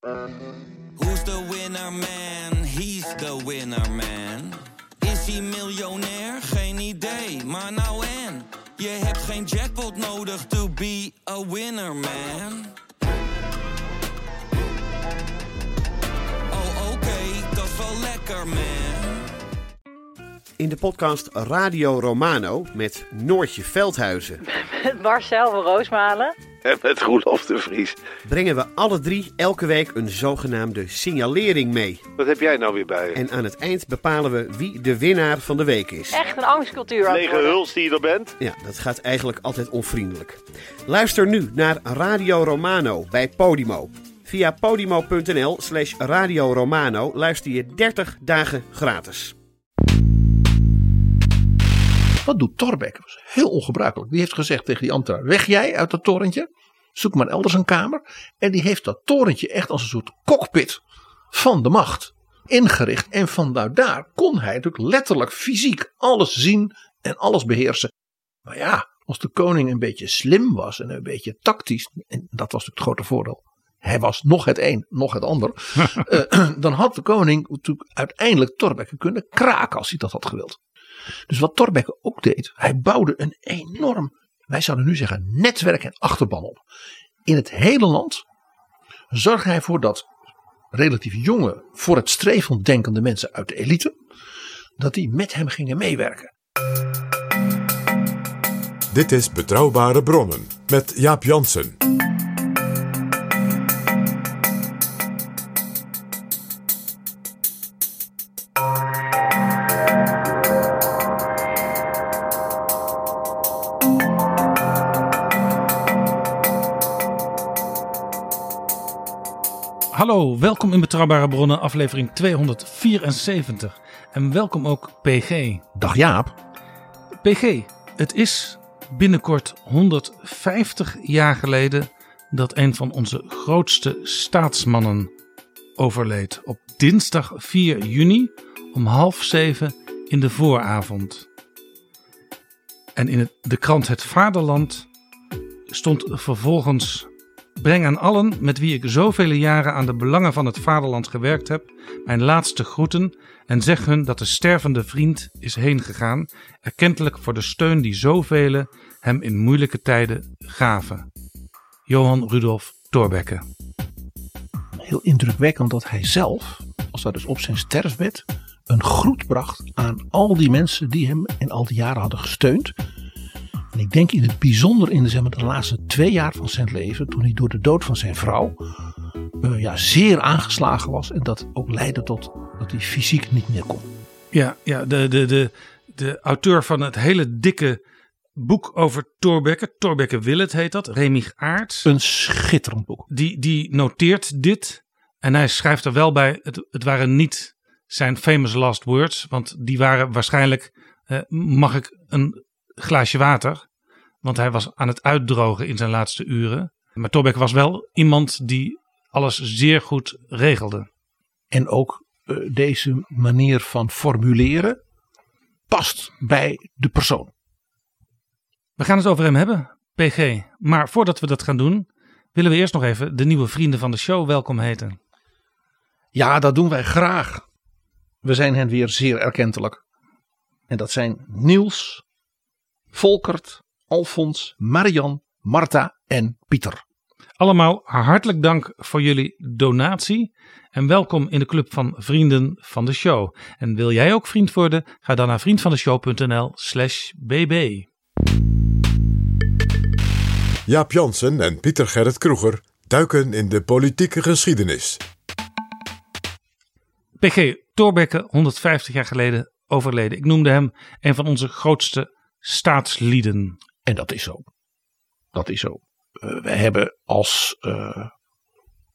Who's the winner man? He's the winner man. Is hij miljonair? Geen idee, maar nou en. Je hebt geen jackpot nodig to be a winner man. Oh oké, dat is wel lekker man. In de podcast Radio Romano met Noortje Veldhuizen Met Marcel van Roosmalen. En met Roelof de Vries. brengen we alle drie elke week een zogenaamde signalering mee. Wat heb jij nou weer bij je? En aan het eind bepalen we wie de winnaar van de week is. Echt een angstcultuur aan het Lege worden. huls die je er bent? Ja, dat gaat eigenlijk altijd onvriendelijk. Luister nu naar Radio Romano bij Podimo. Via podimo.nl slash Radio Romano luister je 30 dagen gratis. Wat doet Torbeck? Dat was heel ongebruikelijk. Die heeft gezegd tegen die ambtenaar: Weg jij uit dat torentje. Zoek maar elders een kamer. En die heeft dat torentje echt als een soort cockpit van de macht ingericht. En vanuit daar kon hij natuurlijk letterlijk fysiek alles zien en alles beheersen. Maar ja, als de koning een beetje slim was en een beetje tactisch. En dat was natuurlijk het grote voordeel. Hij was nog het een, nog het ander. eh, dan had de koning natuurlijk uiteindelijk Torbeck kunnen kraken als hij dat had gewild. Dus wat Thorbecke ook deed, hij bouwde een enorm, wij zouden nu zeggen, netwerk en achterban op. In het hele land zorgde hij voor dat relatief jonge, voor het streven denkende mensen uit de elite, dat die met hem gingen meewerken. Dit is Betrouwbare Bronnen met Jaap Jansen. Hallo, welkom in Betrouwbare Bronnen, aflevering 274. En welkom ook PG. Dag Jaap, PG, het is binnenkort 150 jaar geleden dat een van onze grootste staatsmannen overleed. Op dinsdag 4 juni om half zeven in de vooravond. En in het, de krant Het Vaderland stond vervolgens Breng aan allen met wie ik zoveel jaren aan de belangen van het vaderland gewerkt heb, mijn laatste groeten en zeg hun dat de stervende vriend is heengegaan, erkentelijk voor de steun die zoveel hem in moeilijke tijden gaven. Johan Rudolf Thorbecke. heel indrukwekkend dat hij zelf, als dat dus op zijn sterfbed, een groet bracht aan al die mensen die hem in al die jaren hadden gesteund. En ik denk in het bijzonder in de, zeg maar, de laatste twee jaar van zijn leven, toen hij door de dood van zijn vrouw eh, ja, zeer aangeslagen was. En dat ook leidde tot dat hij fysiek niet meer kon. Ja, ja de, de, de, de auteur van het hele dikke boek over Thorbecke, Thorbecke Willet heet dat, Remig Aerts. Een schitterend boek. die, die noteert dit. En hij schrijft er wel bij: het, het waren niet zijn famous last words. Want die waren waarschijnlijk: eh, mag ik een glaasje water? Want hij was aan het uitdrogen in zijn laatste uren. Maar Torbeck was wel iemand die alles zeer goed regelde. En ook eh, deze manier van formuleren past bij de persoon. We gaan het over hem hebben, PG. Maar voordat we dat gaan doen, willen we eerst nog even de nieuwe vrienden van de show welkom heten. Ja, dat doen wij graag. We zijn hen weer zeer erkentelijk. En dat zijn Niels, Volkert, Alfons, Marian, Marta en Pieter. Allemaal hartelijk dank voor jullie donatie. En welkom in de club van vrienden van de show. En wil jij ook vriend worden? Ga dan naar vriendvandeshow.nl slash bb. Jaap Jansen en Pieter Gerrit Kroeger duiken in de politieke geschiedenis. PG Thorbecke, 150 jaar geleden overleden. Ik noemde hem een van onze grootste staatslieden. En dat is zo. Dat is zo. Uh, wij hebben als uh,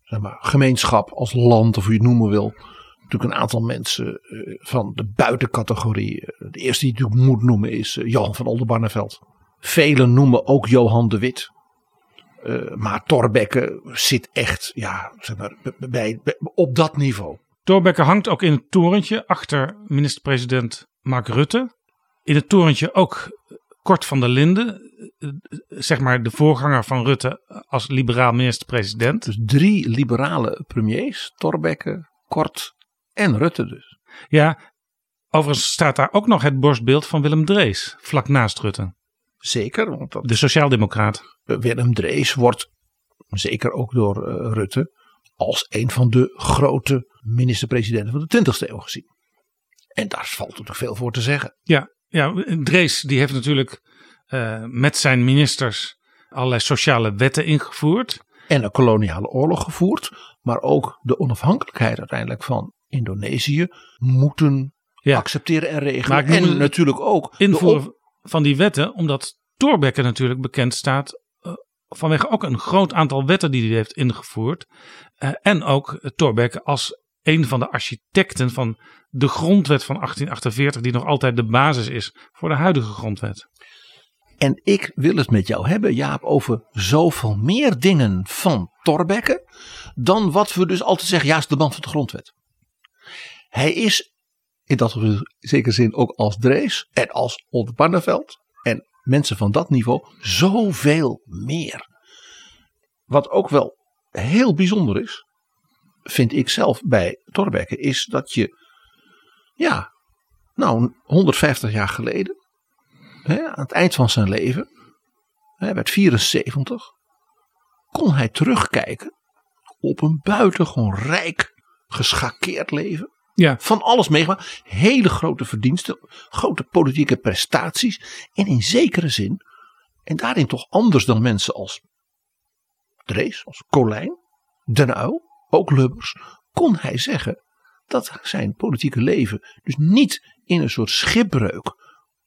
zeg maar, gemeenschap, als land, of hoe je het noemen wil, natuurlijk een aantal mensen uh, van de buitencategorie. De eerste die je natuurlijk moet noemen is Johan van Oldenbarneveld. Velen noemen ook Johan de Wit. maar Thorbecke zit echt ja, zeg maar, bij, op dat niveau. Thorbecke hangt ook in het torentje achter minister-president Mark Rutte. In het torentje ook Kort van der Linden, eh, zeg maar de voorganger van Rutte als liberaal minister-president. Dus drie liberale premiers, Thorbecke, Kort en Rutte dus. Ja, overigens staat daar ook nog het borstbeeld van Willem Drees, vlak naast Rutte. Zeker, want dat, De sociaaldemocraat. Willem Drees wordt zeker ook door eh, Rutte als een van de grote minister-presidenten van de 20e eeuw gezien. En daar valt natuurlijk veel voor te zeggen. Ja, ja Drees die heeft natuurlijk eh, met zijn ministers allerlei sociale wetten ingevoerd. En een koloniale oorlog gevoerd, maar ook de onafhankelijkheid uiteindelijk van Indonesië moeten Ja. accepteren en regelen. Maar en natuurlijk ook Invoeren op- van die wetten, omdat Thorbecke natuurlijk bekend staat eh, vanwege ook een groot aantal wetten die hij heeft ingevoerd. Eh, en ook eh, Thorbecke als een van de architecten van de grondwet van 1848, die nog altijd de basis is voor de huidige grondwet. En ik wil het met jou hebben, Jaap, over zoveel meer dingen van Thorbecke. dan wat we dus altijd zeggen, ja, is de man van de grondwet. Hij is in dat zeker zin ook als Drees en als Oldenbarneveld. en mensen van dat niveau zoveel meer. Wat ook wel heel bijzonder is, vind ik zelf bij Thorbecke, is dat je, ja, nou, 150 jaar geleden hè, aan het eind van zijn leven, hij werd 74, kon hij terugkijken op een buitengewoon rijk, geschakeerd leven. Ja. Van alles meegemaakt. Hele grote verdiensten, grote politieke prestaties. En in zekere zin, en daarin toch anders dan mensen als Drees, als Colijn, Den Uyl, ook Lubbers, kon hij zeggen dat zijn politieke leven dus niet in een soort schipbreuk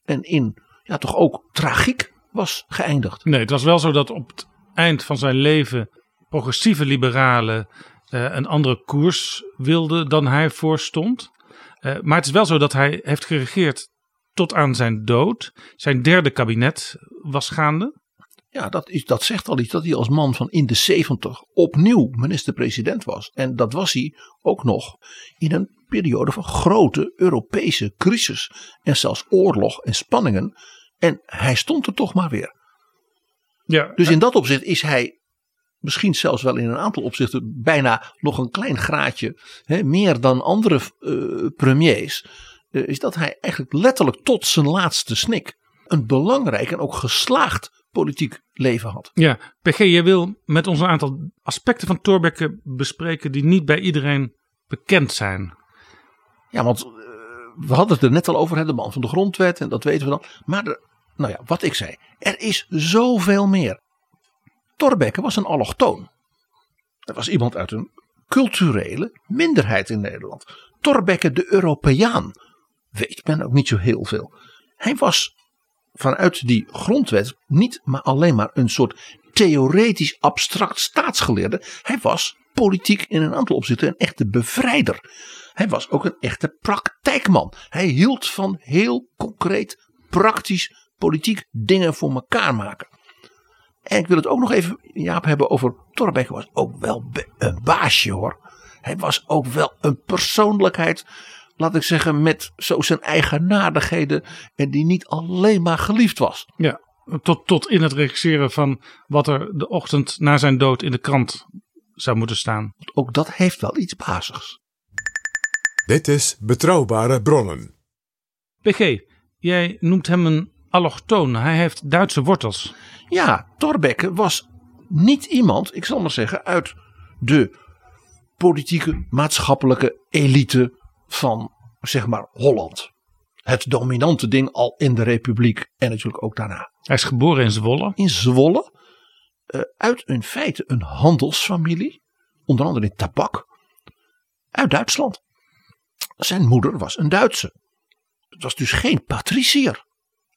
en in ja, toch ook tragiek was geëindigd. Nee, het was wel zo dat op het eind van zijn leven progressieve liberalen eh, een andere koers wilden dan hij voorstond. Eh, maar het is wel zo dat hij heeft geregeerd tot aan zijn dood. Zijn derde kabinet was gaande. Ja, dat, is, dat zegt al iets dat hij als man van in de 70 opnieuw minister-president was. En dat was hij ook nog in een periode van grote Europese crisis en zelfs oorlog en spanningen. En hij stond er toch maar weer. Ja, Dus in dat opzicht is hij misschien zelfs wel in een aantal opzichten bijna nog een klein graadje hè, meer dan andere eh, premiers. eh, is dat hij eigenlijk letterlijk tot zijn laatste snik een belangrijk en ook geslaagd politiek leven had. ja. PG, jij wil met ons een aantal aspecten van Thorbecke bespreken die niet bij iedereen bekend zijn. Ja, want eh, we hadden het er net al over, hè, de man van de grondwet en dat weten we dan. Maar er, nou ja, wat ik zei, er is zoveel meer. Thorbecke was een allochtoon. Er was iemand uit een culturele minderheid in Nederland. Thorbecke de Europeaan. Weet men ook niet zo heel veel. Hij was vanuit die grondwet niet maar alleen maar een soort theoretisch abstract staatsgeleerde. Hij was politiek in een aantal opzichten een echte bevrijder. Hij was ook een echte praktijkman. Hij hield van heel concreet, praktisch, politiek dingen voor elkaar maken. En ik wil het ook nog even, Jaap, hebben over Thorbecke was ook wel een baasje hoor. Hij was ook wel een persoonlijkheid, laat ik zeggen, met zo zijn eigenaardigheden. En die niet alleen maar geliefd was. Ja, tot, tot in het regisseren van wat er de ochtend na zijn dood in de krant zou moeten staan. Ook dat heeft wel iets bazigs. Dit is Betrouwbare Bronnen. PG, jij noemt hem een allochtoon. Hij heeft Duitse wortels. Ja, Thorbecke was niet iemand, ik zal maar zeggen, uit de politieke, maatschappelijke elite van, zeg maar, Holland. Het dominante ding al in de Republiek en natuurlijk ook daarna. Hij is geboren in Zwolle. In Zwolle, eh, uit in feite een handelsfamilie, onder andere in tabak, uit Duitsland. Zijn moeder was een Duitse. Het was dus geen patricier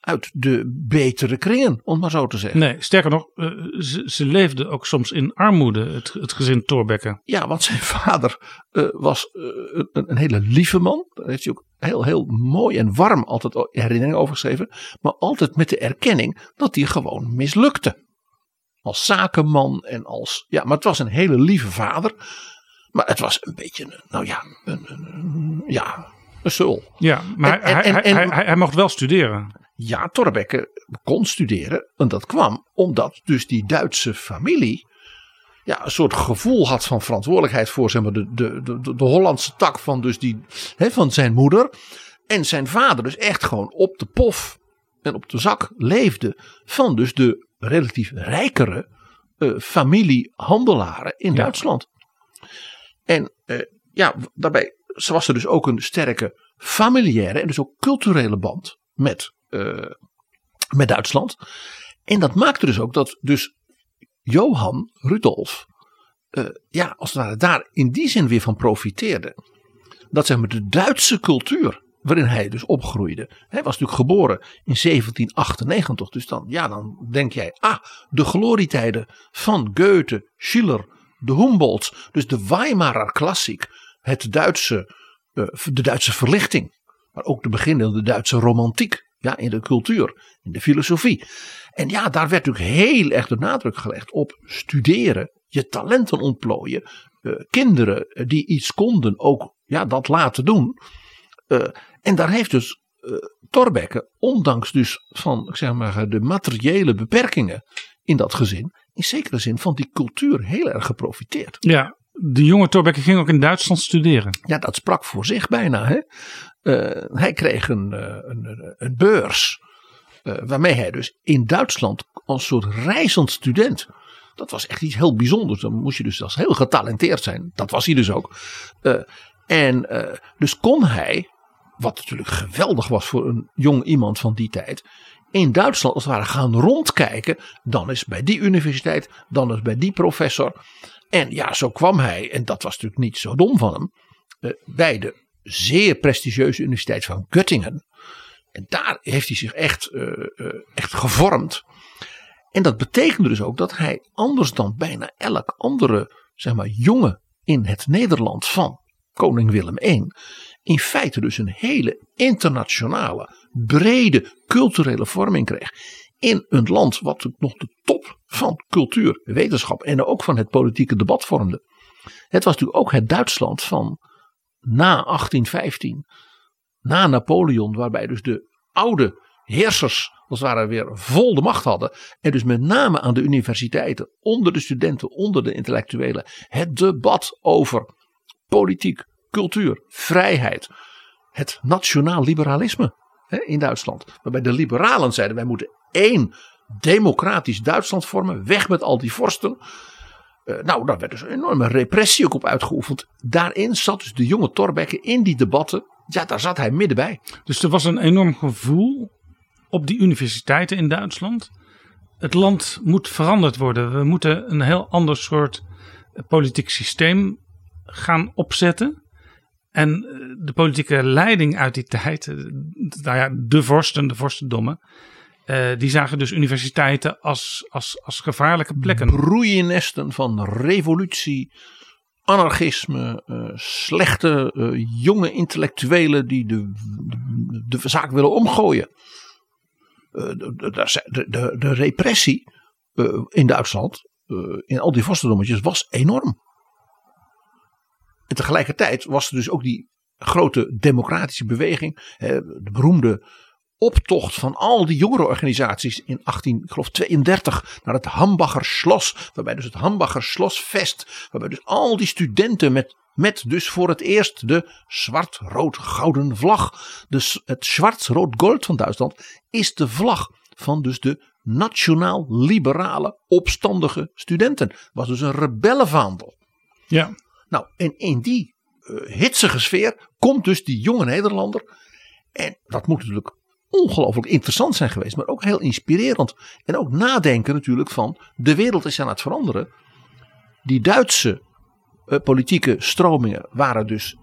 uit de betere kringen, om maar zo te zeggen. Nee, sterker nog, eh, ze, ze leefden ook soms in armoede, het, het gezin Thorbecke. Ja, want zijn vader eh, was eh, een, een hele lieve man. Daar heeft hij ook heel, heel mooi en warm altijd herinneringen over geschreven. Maar altijd met de erkenning dat hij gewoon mislukte. Als zakenman en als. Ja, maar het was een hele lieve vader. Maar het was een beetje, nou ja, een- ja, een sul. Ja, maar En- hij, en- hij, en- hij, hij, mocht wel studeren. Ja, Thorbecke kon studeren. En dat kwam omdat dus die Duitse familie. Ja, een soort gevoel had van verantwoordelijkheid voor zeg maar, de, de, de, de Hollandse tak van, dus die, hè, van zijn moeder. En zijn vader dus echt gewoon op de pof en op de zak leefde van dus de relatief rijkere eh, familie handelaren in Ja. Duitsland. En eh, ja, daarbij was er dus ook een sterke familiaire en dus ook culturele band met, eh, met Duitsland. En dat maakte dus ook dat dus Johan Rudolf, eh, ja, als het ware daar in die zin weer van profiteerde. Dat zeg maar de Duitse cultuur waarin hij dus opgroeide. Hij was natuurlijk geboren in 1798, dus dan, ja, dan denk jij, ah, de glorietijden van Goethe, Schiller, de Humboldts, dus de Weimarer klassiek, het Duitse, eh, de Duitse verlichting, maar ook de beginnende Duitse romantiek, ja, in de cultuur, in de filosofie. En ja, daar werd natuurlijk heel erg de nadruk gelegd op studeren, je talenten ontplooien, eh, kinderen die iets konden ook ja, dat laten doen. Eh, en daar heeft dus Thorbecke, ondanks dus van zeg maar, de materiële beperkingen in dat gezin, in zekere zin van die cultuur heel erg geprofiteerd. Ja, de jonge Thorbecke ging ook in Duitsland studeren. Ja, dat sprak voor zich bijna. Hè? Eh, hij kreeg een, eh, een, een- een beurs. eh, waarmee hij dus in Duitsland als soort reizend student. Dat was echt iets heel bijzonders. Dan moest je dus als heel getalenteerd zijn. Dat was hij dus ook. En dus kon hij, wat natuurlijk geweldig was voor een jong iemand van die tijd. In Duitsland als het ware gaan rondkijken. Dan is bij die universiteit, dan is bij die professor. En ja, zo kwam hij, en dat was natuurlijk niet zo dom van hem, eh, bij de zeer prestigieuze Universiteit van Göttingen. En daar heeft hij zich echt, eh, eh, echt gevormd. En dat betekende dus ook dat hij anders dan bijna elk andere zeg maar, jongen in het Nederland van koning Willem I. In feite dus een hele internationale, brede culturele vorming kreeg. In een land wat nog de top van cultuur, wetenschap en ook van het politieke debat vormde. Het was natuurlijk ook het Duitsland van na 1815, na Napoleon, waarbij dus de oude heersers als het ware weer vol de macht hadden. En dus met name aan de universiteiten, onder de studenten, onder de intellectuelen, het debat over politiek, cultuur, vrijheid, het nationaal liberalisme in Duitsland. Waarbij de liberalen zeiden wij moeten één democratisch Duitsland vormen, weg met al die vorsten. Eh, nou, daar werd dus een enorme repressie ook op uitgeoefend. Daarin zat dus de jonge Thorbecke in die debatten. Ja, daar zat hij middenbij. Dus er was een enorm gevoel op die universiteiten in Duitsland. Het land moet veranderd worden. We moeten een heel ander soort politiek systeem gaan opzetten. En eh, de politieke leiding uit die tijd, eh, nou de vorsten, de vorstendommen, eh, die zagen dus universiteiten als, als, als gevaarlijke plekken. Broeiennesten van revolutie, anarchisme, slechte jonge intellectuelen die de, de, zaak willen omgooien. De, de, de, repressie in Duitsland, in al die vorstendommetjes, was enorm. En tegelijkertijd was er dus ook die grote democratische beweging, de beroemde optocht van al die jongerenorganisaties in 1832 naar het Hambacher Schloss. Waarbij dus het Hambacher Schlossfest, waarbij dus al die studenten met, met dus voor het eerst de zwart-rood-gouden vlag. Dus het zwart-rood-gold van Duitsland is de vlag van dus de nationaal-liberale opstandige studenten. Was dus een rebellenvaandel. Ja, Nou, en in die eh, hitsige sfeer komt dus die jonge Nederlander. En dat moet natuurlijk ongelooflijk interessant zijn geweest, maar ook heel inspirerend. En ook nadenken natuurlijk van de wereld is aan het veranderen. Die Duitse eh, politieke stromingen waren dus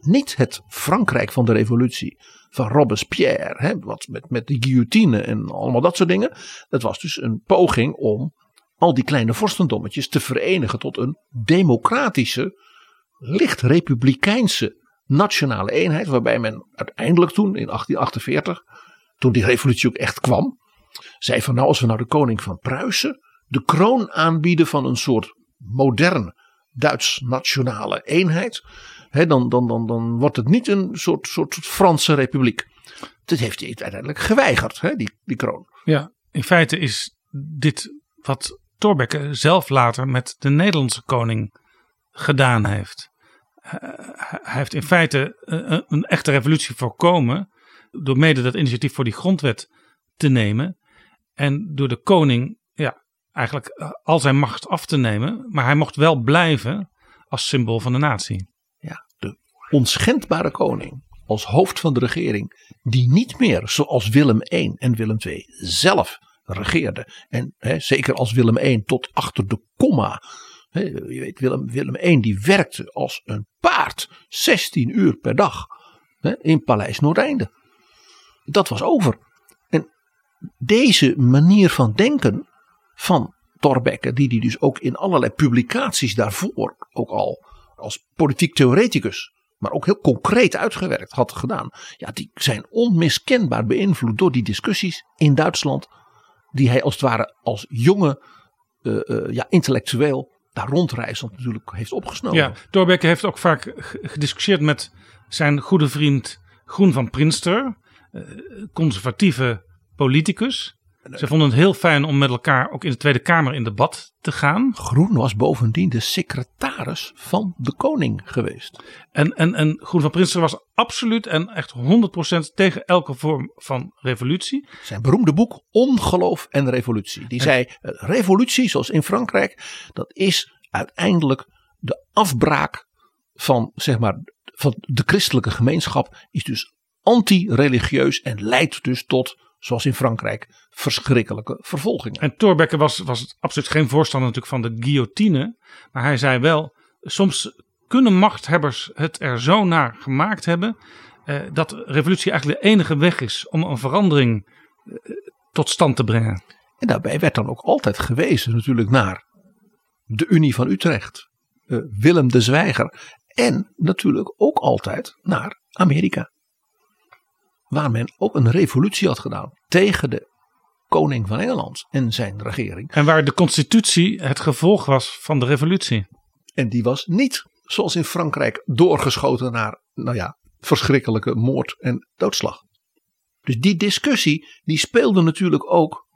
niet het Frankrijk van de revolutie van Robespierre, hè, wat met, met de guillotine en allemaal dat soort dingen. Het was dus een poging om al die kleine vorstendommetjes te verenigen tot een democratische, licht republikeinse nationale eenheid. Waarbij men uiteindelijk toen in 1848, toen die revolutie ook echt kwam, zei van nou als we nou de koning van Pruisen de kroon aanbieden van een soort modern Duits nationale eenheid. dan, dan, dan, dan wordt het niet een soort, soort Franse republiek. Dat heeft hij uiteindelijk geweigerd, hè, die, die kroon. Ja, in feite is dit wat Thorbecke zelf later met de Nederlandse koning gedaan heeft. Hij heeft in feite een, een echte revolutie voorkomen door mede dat initiatief voor die grondwet te nemen en door de koning ja, eigenlijk eh, al zijn macht af te nemen, maar hij mocht wel blijven als symbool van de natie. Ja, de onschendbare koning als hoofd van de regering, die niet meer zoals Willem I en Willem II zelf regeerde. En hè, zeker als Willem I tot achter de komma. Hè, je weet, Willem, Willem I die werkte als een paard 16 uur per dag hè, in Paleis Noordeinde. Dat was over. En deze manier van denken van Thorbecke, die hij dus ook in allerlei publicaties daarvoor ook al als politiek theoreticus maar ook heel concreet uitgewerkt had gedaan. Ja, die zijn onmiskenbaar beïnvloed door die discussies in Duitsland. Die hij als het ware als jonge uh, uh, ja, intellectueel daar rondreizend natuurlijk heeft opgesnoven. Ja, Thorbecke heeft ook vaak gediscussieerd met zijn goede vriend Groen van Prinster. Uh, conservatieve politicus. Ze vonden het heel fijn om met elkaar ook in de Tweede Kamer in debat te gaan. Groen was bovendien de secretaris van de koning geweest. En, en, en Groen van Prinsen was absoluut en echt 100% tegen elke vorm van revolutie. Zijn beroemde boek Ongeloof en Revolutie. Die zei, revolutie zoals in Frankrijk, dat is uiteindelijk de afbraak van, zeg maar, van de christelijke gemeenschap. Is dus anti-religieus en leidt dus tot zoals in Frankrijk, verschrikkelijke vervolgingen. En Thorbecke was, was absoluut geen voorstander natuurlijk van de guillotine. Maar hij zei wel, soms kunnen machthebbers het er zo naar gemaakt hebben. Eh, dat revolutie eigenlijk de enige weg is om een verandering eh, tot stand te brengen. En daarbij werd dan ook altijd gewezen natuurlijk naar de Unie van Utrecht. Uh, Willem de Zwijger. En natuurlijk ook altijd naar Amerika waar men ook een revolutie had gedaan tegen de koning van Engeland en zijn regering. En waar de constitutie het gevolg was van de revolutie. En die was niet, zoals in Frankrijk, doorgeschoten naar, nou ja, verschrikkelijke moord en doodslag. Dus die discussie, die speelde natuurlijk ook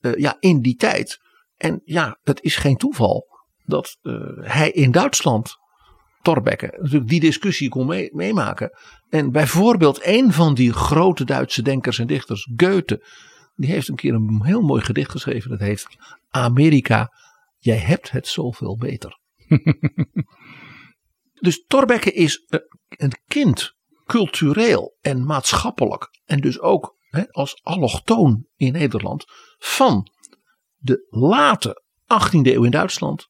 uh, ja, in die tijd. En ja, het is geen toeval dat uh, hij in Duitsland Thorbecke natuurlijk die discussie kon mee, meemaken. En bijvoorbeeld een van die grote Duitse denkers en dichters, Goethe, die heeft een keer een heel mooi gedicht geschreven. Dat heet Amerika, jij hebt het zoveel beter. dus Thorbecke is een kind, cultureel en maatschappelijk. En dus ook hè, als allochtoon in Nederland van de late 18e eeuw in Duitsland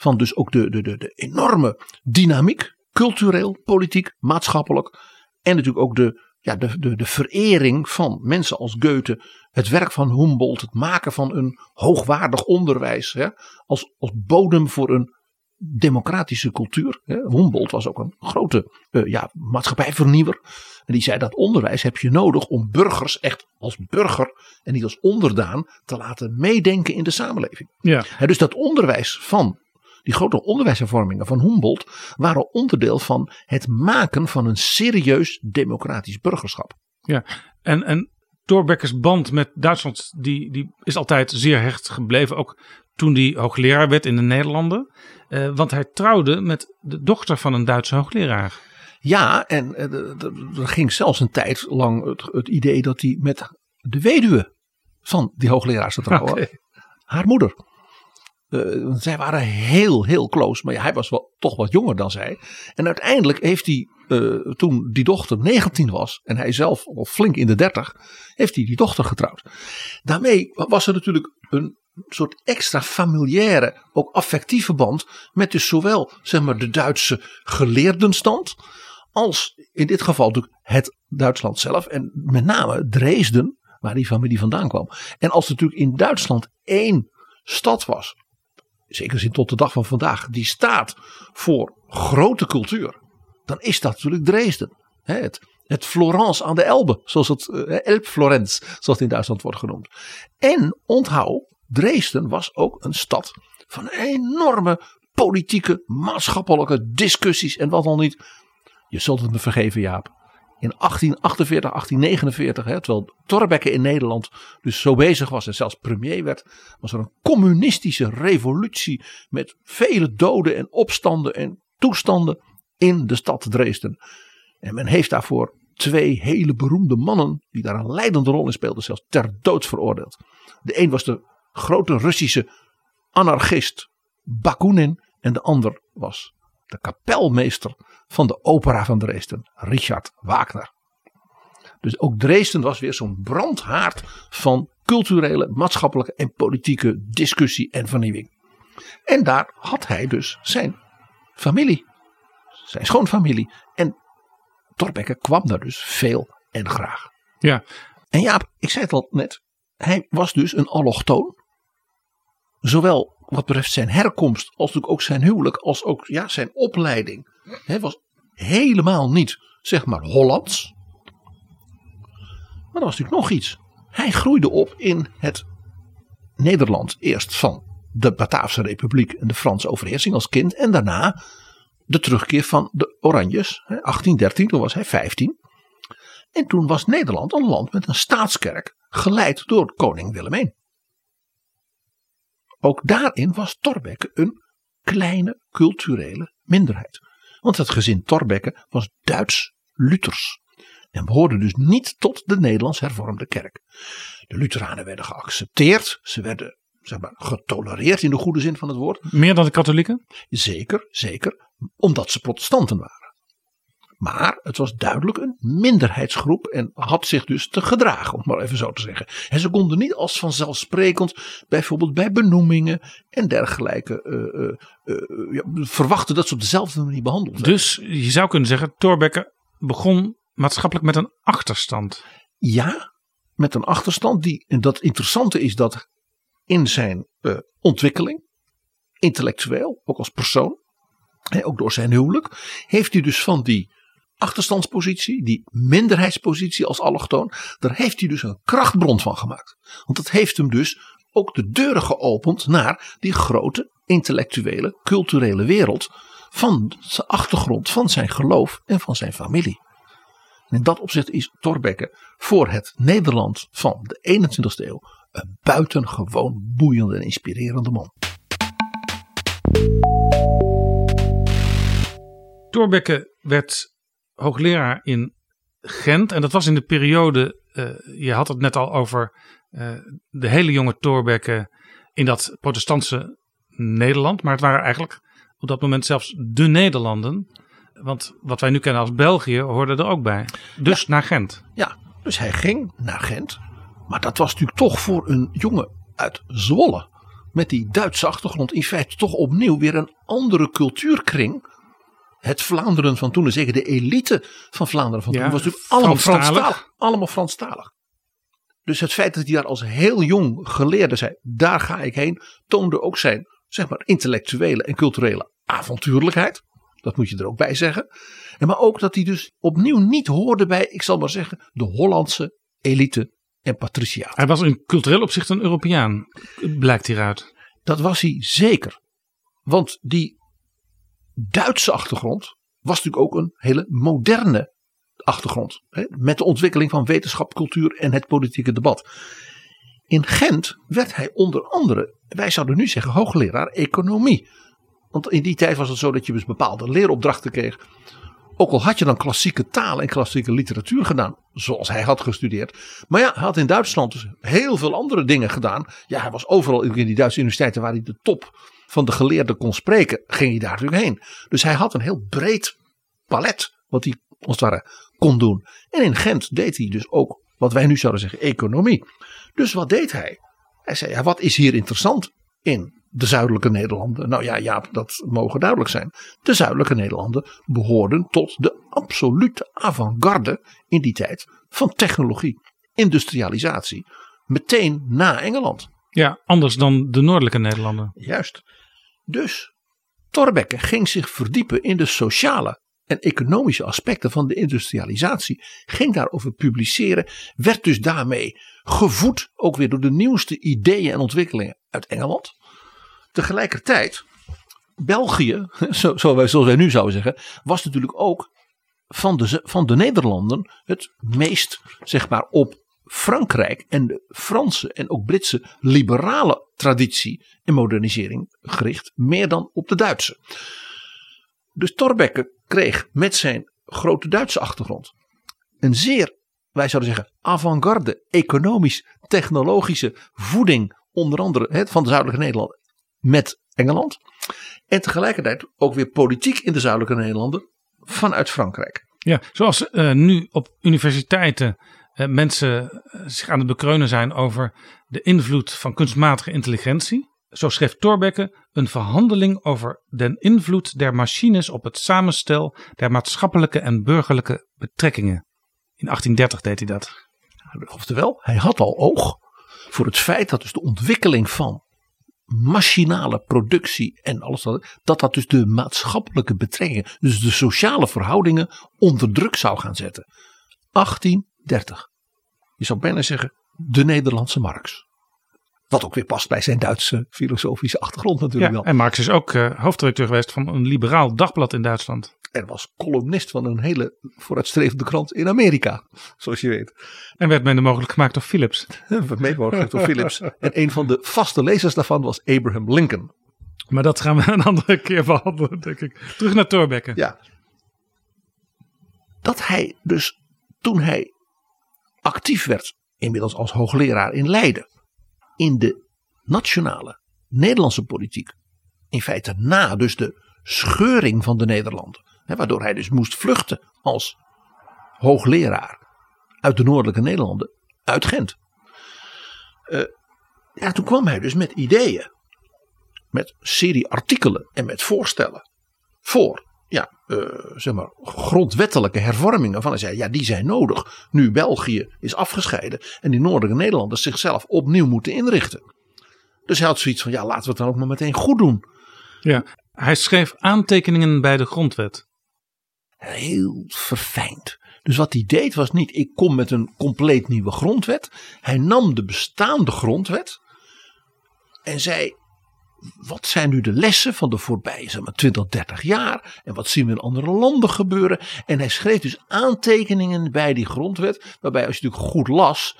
van dus ook de, de, de, de enorme dynamiek, cultureel, politiek, maatschappelijk. En natuurlijk ook de, ja, de, de, de verering van mensen als Goethe, het werk van Humboldt, het maken van een hoogwaardig onderwijs hè, als, als bodem voor een democratische cultuur. Hè. Humboldt was ook een grote uh, ja, maatschappijvernieuwer. En die zei dat onderwijs heb je nodig om burgers echt als burger en niet als onderdaan te laten meedenken in de samenleving. Ja. Hè, dus dat onderwijs van die grote onderwijshervormingen van Humboldt waren onderdeel van het maken van een serieus democratisch burgerschap. Ja, en, en Thorbecke's band met Duitsland die, die is altijd zeer hecht gebleven. Ook toen hij hoogleraar werd in de Nederlanden. Uh, want hij trouwde met de dochter van een Duitse hoogleraar. Ja, en uh, er ging zelfs een tijd lang het, het, idee dat hij met de weduwe van die hoogleraar zou trouwen. Okay. Haar moeder. Uh, zij waren heel, heel close. Maar hij was wel, toch wat jonger dan zij. En uiteindelijk heeft hij, uh, toen die dochter 19 was. En hij zelf al flink in de 30. Heeft hij die dochter getrouwd. Daarmee was er natuurlijk een soort extra familiaire, ook affectieve band. Met dus zowel zeg maar, de Duitse geleerdenstand. Als in dit geval natuurlijk het Duitsland zelf. En met name Dresden, waar die familie vandaan kwam. En als natuurlijk in Duitsland één stad was zeker zin tot de dag van vandaag, die staat voor grote cultuur, dan is dat natuurlijk Dresden. Het, het Florence aan de Elbe, zoals het Elbflorenz, zoals het in Duitsland wordt genoemd. En onthoud, Dresden was ook een stad van enorme politieke, maatschappelijke discussies en wat dan niet. Je zult het me vergeven, Jaap. In 1848, 1849, hè, terwijl Thorbecke in Nederland dus zo bezig was en zelfs premier werd, was er een communistische revolutie met vele doden en opstanden en toestanden in de stad Dresden. En men heeft daarvoor twee hele beroemde mannen, die daar een leidende rol in speelden, zelfs ter dood veroordeeld. De een was de grote Russische anarchist Bakunin en de ander was de kapelmeester van de opera van Dresden, Richard Wagner. Dus ook Dresden was weer zo'n brandhaard van culturele, maatschappelijke en politieke discussie en vernieuwing. En daar had hij dus zijn familie, zijn schoonfamilie. En Thorbecke kwam daar dus veel en graag. Ja. En Jaap, ik zei het al net, hij was dus een allochtoon. Zowel wat betreft zijn herkomst, als ook zijn huwelijk, als ook ja, zijn opleiding. Hij was helemaal niet, zeg maar, Hollands. Maar er was natuurlijk nog iets. Hij groeide op in het Nederland, eerst van de Bataafse Republiek en de Franse overheersing als kind. En daarna de terugkeer van de Oranjes, 1813, toen was hij 15. En toen was Nederland een land met een staatskerk, geleid door koning Willem I. Ook daarin was Thorbecke een kleine culturele minderheid. Want het gezin Thorbecke was Duits-Luthers. En behoorde dus niet tot de Nederlands hervormde kerk. De Lutheranen werden geaccepteerd. Ze werden zeg maar, getolereerd in de goede zin van het woord. Meer dan de katholieken? Zeker, zeker. Omdat ze protestanten waren. Maar het was duidelijk een minderheidsgroep en had zich dus te gedragen, om het maar even zo te zeggen. En ze konden niet als vanzelfsprekend, bijvoorbeeld bij benoemingen en dergelijke, uh, uh, ja, verwachten dat ze op dezelfde manier behandeld werden. Dus je zou kunnen zeggen, Thorbecke begon maatschappelijk met een achterstand. Ja, met een achterstand die, en dat interessante is dat in zijn ontwikkeling, intellectueel, ook als persoon, ook door zijn huwelijk, heeft hij dus van die achterstandspositie, die minderheidspositie als allochtoon, daar heeft hij dus een krachtbron van gemaakt. Want dat heeft hem dus ook de deuren geopend naar die grote intellectuele, culturele wereld van zijn achtergrond, van zijn geloof en van zijn familie. En in dat opzicht is Thorbecke voor het Nederland van de 21ste eeuw een buitengewoon boeiende en inspirerende man. Thorbecke werd hoogleraar in Gent. En dat was in de periode, uh, je had het net al over uh, de hele jonge Thorbecke in dat protestantse Nederland. Maar het waren eigenlijk op dat moment zelfs de Nederlanden. Want wat wij nu kennen als België hoorde er ook bij. Dus Ja. naar Gent. Ja, dus hij ging naar Gent. Maar dat was natuurlijk toch voor een jongen uit Zwolle. Met die Duitse achtergrond in feite toch opnieuw weer een andere cultuurkring. Het Vlaanderen van toen, en zeker de elite van Vlaanderen van Ja, toen, was natuurlijk allemaal Franstalig. Franstalig. Allemaal Franstalig. Dus het feit dat hij daar als heel jong geleerde zei, daar ga ik heen, toonde ook zijn zeg maar, intellectuele en culturele avontuurlijkheid. Dat moet je er ook bij zeggen. En maar ook dat hij dus opnieuw niet hoorde bij, ik zal maar zeggen, de Hollandse elite en patriciaat. Hij was in cultureel opzicht een Europeaan, blijkt hieruit. Dat was hij zeker. Want die Duitse achtergrond was natuurlijk ook een hele moderne achtergrond. Hè, met de ontwikkeling van wetenschap, cultuur en het politieke debat. In Gent werd hij onder andere, wij zouden nu zeggen, hoogleraar economie. Want in die tijd was het zo dat je dus bepaalde leeropdrachten kreeg. Ook al had je dan klassieke taal en klassieke literatuur gedaan, zoals hij had gestudeerd. Maar ja, hij had in Duitsland dus heel veel andere dingen gedaan. Ja, hij was overal in die Duitse universiteiten waar hij de top van de geleerden kon spreken, ging hij daar natuurlijk heen. Dus hij had een heel breed palet wat hij als het kon doen. En in Gent deed hij dus ook wat wij nu zouden zeggen economie. Dus wat deed hij? Hij zei, ja, wat is hier interessant in de zuidelijke Nederlanden? Nou ja, ja, dat mogen duidelijk zijn. De zuidelijke Nederlanden behoorden tot de absolute avant-garde in die tijd van technologie, industrialisatie. Meteen na Engeland. Ja, anders dan de noordelijke Nederlanden. Juist. Dus Thorbecke ging zich verdiepen in de sociale en economische aspecten van de industrialisatie. Ging daarover publiceren. Werd dus daarmee gevoed ook weer door de nieuwste ideeën en ontwikkelingen uit Engeland. Tegelijkertijd België, zoals wij nu zouden zeggen, was natuurlijk ook van de, van de Nederlanden het meest, zeg maar, op Frankrijk en de Franse en ook Britse liberale traditie en modernisering gericht, meer dan op de Duitse. Dus Thorbecke kreeg met zijn grote Duitse achtergrond een zeer, wij zouden zeggen, avant-garde economisch-technologische voeding, onder andere hè, van de zuidelijke Nederlanden met Engeland. En tegelijkertijd ook weer politiek in de zuidelijke Nederlanden vanuit Frankrijk. Ja, zoals eh, nu op universiteiten mensen eh, zich aan het bekreunen zijn over de invloed van kunstmatige intelligentie. Zo schreef Thorbecke een verhandeling over den invloed der machines op het samenstel der maatschappelijke en burgerlijke betrekkingen. In 1830 deed hij dat. Oftewel, hij had al oog voor het feit dat dus de ontwikkeling van machinale productie en alles dat, dat dat dus de maatschappelijke betrekkingen, dus de sociale verhoudingen onder druk zou gaan zetten. 1830. Je zou bijna zeggen de Nederlandse Marx. Wat ook weer past bij zijn Duitse filosofische achtergrond natuurlijk Ja, wel. en Marx is ook eh, hoofdredacteur geweest van een liberaal dagblad in Duitsland. En was columnist van een hele vooruitstrevende krant in Amerika, zoals je weet. En werd mede mogelijk gemaakt door Philips. Meemoogd door Philips. En een van de vaste lezers daarvan was Abraham Lincoln. Maar dat gaan we een andere keer behandelen, denk ik. Terug naar Thorbecke. Ja. Dat hij dus toen hij actief werd, inmiddels als hoogleraar in Leiden, in de nationale Nederlandse politiek, in feite na dus de scheuring van de Nederlanden, hè, waardoor hij dus moest vluchten als hoogleraar uit de noordelijke Nederlanden, uit Gent. Eh, ja, toen kwam hij dus met ideeën, met serie artikelen en met voorstellen voor ja, eh, zeg maar, grondwettelijke hervormingen. Van hij zei, ja, die zijn nodig. Nu België is afgescheiden en die noordelijke Nederlanders zichzelf opnieuw moeten inrichten. Dus hij had zoiets van, ja, laten we het dan ook maar meteen goed doen. Ja, hij schreef aantekeningen bij de grondwet. Heel verfijnd. Dus wat hij deed was niet, ik kom met een compleet nieuwe grondwet. Hij nam de bestaande grondwet en zei, wat zijn nu de lessen van de voorbije zeg maar, 20, 30 jaar? En wat zien we in andere landen gebeuren? En hij schreef dus aantekeningen bij die grondwet. Waarbij als je natuurlijk goed las.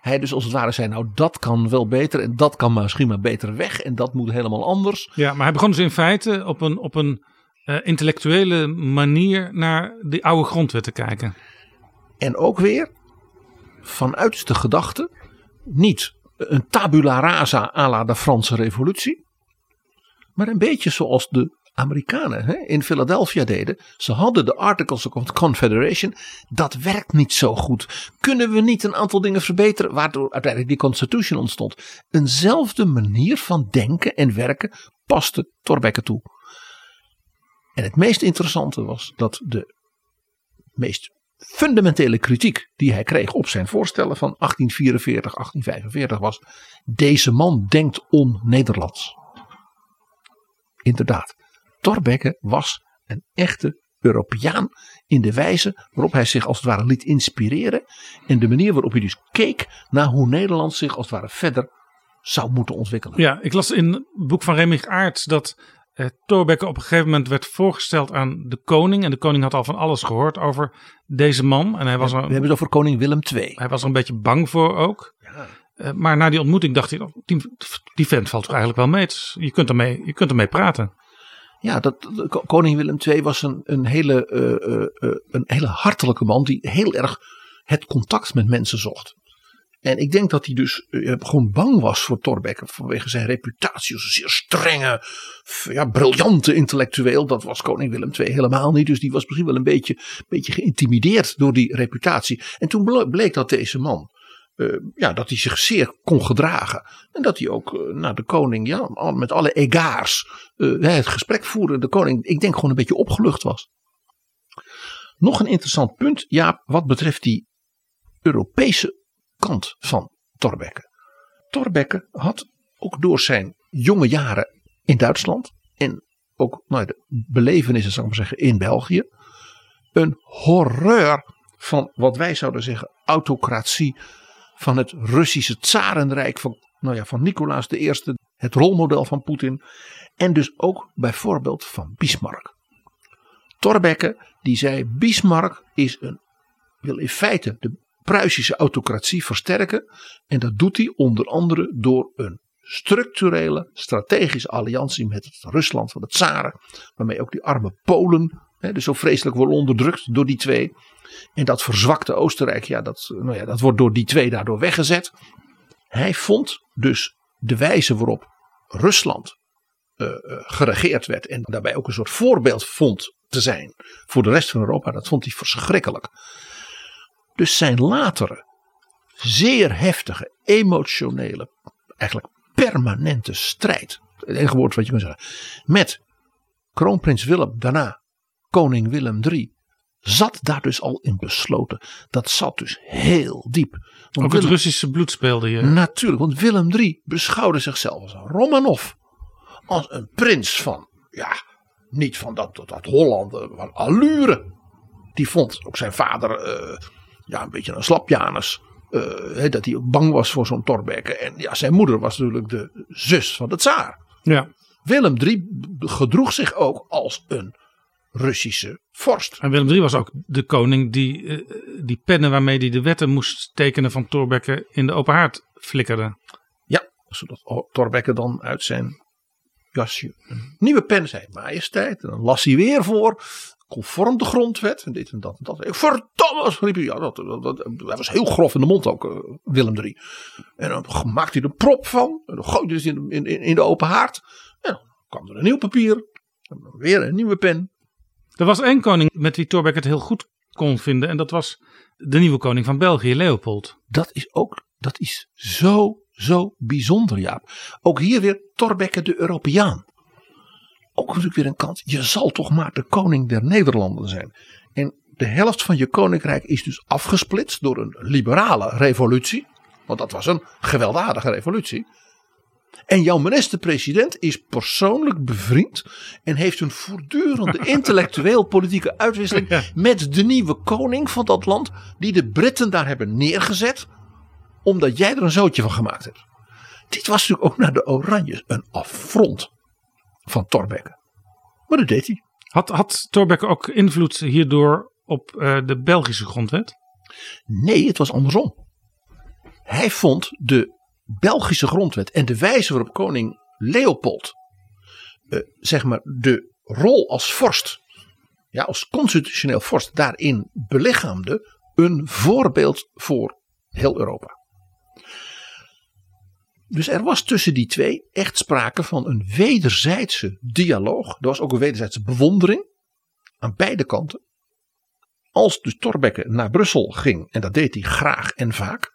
Hij dus als het ware zei, nou dat kan wel beter. En dat kan misschien maar beter weg. En dat moet helemaal anders. Ja, maar hij begon dus in feite op een, op een eh, intellectuele manier naar die oude grondwet te kijken. En ook weer vanuit de gedachte. Niet een tabula rasa à la de Franse revolutie. Maar een beetje zoals de Amerikanen hè, in Philadelphia deden. Ze hadden de Articles of Confederation. Dat werkt niet zo goed. Kunnen we niet een aantal dingen verbeteren? Waardoor uiteindelijk die Constitution ontstond. Eenzelfde manier van denken en werken paste Thorbecke toe. En het meest interessante was dat de meest fundamentele kritiek die hij kreeg op zijn voorstellen van 1844, 1845 was: deze man denkt on-Nederlands. Inderdaad, Thorbecke was een echte Europeaan in de wijze waarop hij zich als het ware liet inspireren en de manier waarop hij dus keek naar hoe Nederland zich als het ware verder zou moeten ontwikkelen. Ja, ik las in het boek van Remig Aerts dat eh, Thorbecke op een gegeven moment werd voorgesteld aan de koning. En de koning had al van alles gehoord over deze man. En hij was, We er, hebben het over koning Willem II. hij was er een beetje bang voor ook. Eh, maar na die ontmoeting dacht hij, oh, die, die vent valt toch eigenlijk wel mee. Het Je kunt ermee, je kunt ermee praten. Ja, dat, koning Willem II was een, een, hele, eh, een hele hartelijke man die heel erg het contact met mensen zocht. En ik denk dat hij dus eh, gewoon bang was voor Thorbecke vanwege zijn reputatie als een zeer strenge, ja, briljante intellectueel. Dat was koning Willem II helemaal niet. Dus die was misschien wel een beetje, beetje geïntimideerd door die reputatie. En toen ble- bleek dat deze man eh, ja, dat hij zich zeer kon gedragen. En dat hij ook eh, naar de koning, ja, met alle egaars, eh, het gesprek voerde. De koning, ik denk, gewoon een beetje opgelucht was. Nog een interessant punt, Jaap, wat betreft die Europese kant van Thorbecke. Thorbecke had ook door zijn jonge jaren in Duitsland en ook nou, de belevenissen, zou ik maar zeggen, in België, een horreur van wat wij zouden zeggen autocratie van het Russische tsarenrijk van, nou ja, van Nicolaas I. het rolmodel van Poetin. En dus ook bijvoorbeeld van Bismarck. Thorbecke die zei Bismarck is een, wil in feite de Pruisische autocratie versterken. En dat doet hij onder andere door een structurele strategische alliantie met het Rusland van de tsaren. Waarmee ook die arme Polen hè, dus zo vreselijk worden onderdrukt door die twee. En dat verzwakte Oostenrijk, ja dat, nou ja, dat wordt door die twee daardoor weggezet. Hij vond dus de wijze waarop Rusland uh, geregeerd werd. En daarbij ook een soort voorbeeld vond te zijn voor de rest van Europa. Dat vond hij verschrikkelijk. Dus zijn latere zeer heftige, emotionele, eigenlijk permanente strijd. Het enige woord wat je kan zeggen. Met kroonprins Willem, daarna koning Willem III. Zat daar dus al in besloten. Dat zat dus heel diep. Want Ook het Russische bloed speelde je. Natuurlijk, want Willem III beschouwde zichzelf als een Romanov. Als een prins van, ja, niet van dat, dat, dat Holland, van allure. Die vond ook zijn vader uh, ja, een beetje een slapjanus. Uh, dat hij ook bang was voor zo'n Thorbecke. En ja, zijn moeder was natuurlijk de zus van de tsaar. Ja. Willem III gedroeg zich ook als een Russische vorst. En Willem III was ook de koning die uh, die pennen waarmee hij de wetten moest tekenen van Thorbecke in de open haard flikkerde. Ja, zodat Thorbecke dan uit zijn jasje een nieuwe pen zei. Majesteit. En dan las hij weer voor conform de grondwet en dit en dat en dat. Verdomme, riep hij. Ja, dat, dat, dat, dat, was heel grof in de mond ook, uh, Willem III. En dan maakte hij er prop van. En dan gooide hij in, in, in de open haard. En dan kwam er een nieuw papier. En dan weer een nieuwe pen. Er was één koning met wie Thorbecke het heel goed kon vinden. En dat was de nieuwe koning van België, Leopold. Dat is ook, dat is zo, zo bijzonder, Jaap. Ook hier weer Thorbecke de Europeaan ook natuurlijk weer een kant. Je zal toch maar de koning der Nederlanden zijn. En de helft van je koninkrijk is dus afgesplitst door een liberale revolutie. Want dat was een gewelddadige revolutie. En jouw minister-president is persoonlijk bevriend en heeft een voortdurende intellectueel-politieke uitwisseling met de nieuwe koning van dat land, die de Britten daar hebben neergezet, omdat jij er een zootje van gemaakt hebt. Dit was natuurlijk ook naar de Oranjes een affront van Thorbecke. Maar dat deed hij. Had, had Thorbecke ook invloed hierdoor op uh, de Belgische grondwet? Nee, het was andersom. Hij vond de Belgische grondwet en de wijze waarop koning Leopold uh, zeg maar de rol als vorst, ja, als constitutioneel vorst daarin belichaamde, een voorbeeld voor heel Europa. Dus er was tussen die twee echt sprake van een wederzijdse dialoog. Er was ook een wederzijdse bewondering aan beide kanten. Als de Thorbecke naar Brussel ging, en dat deed hij graag en vaak,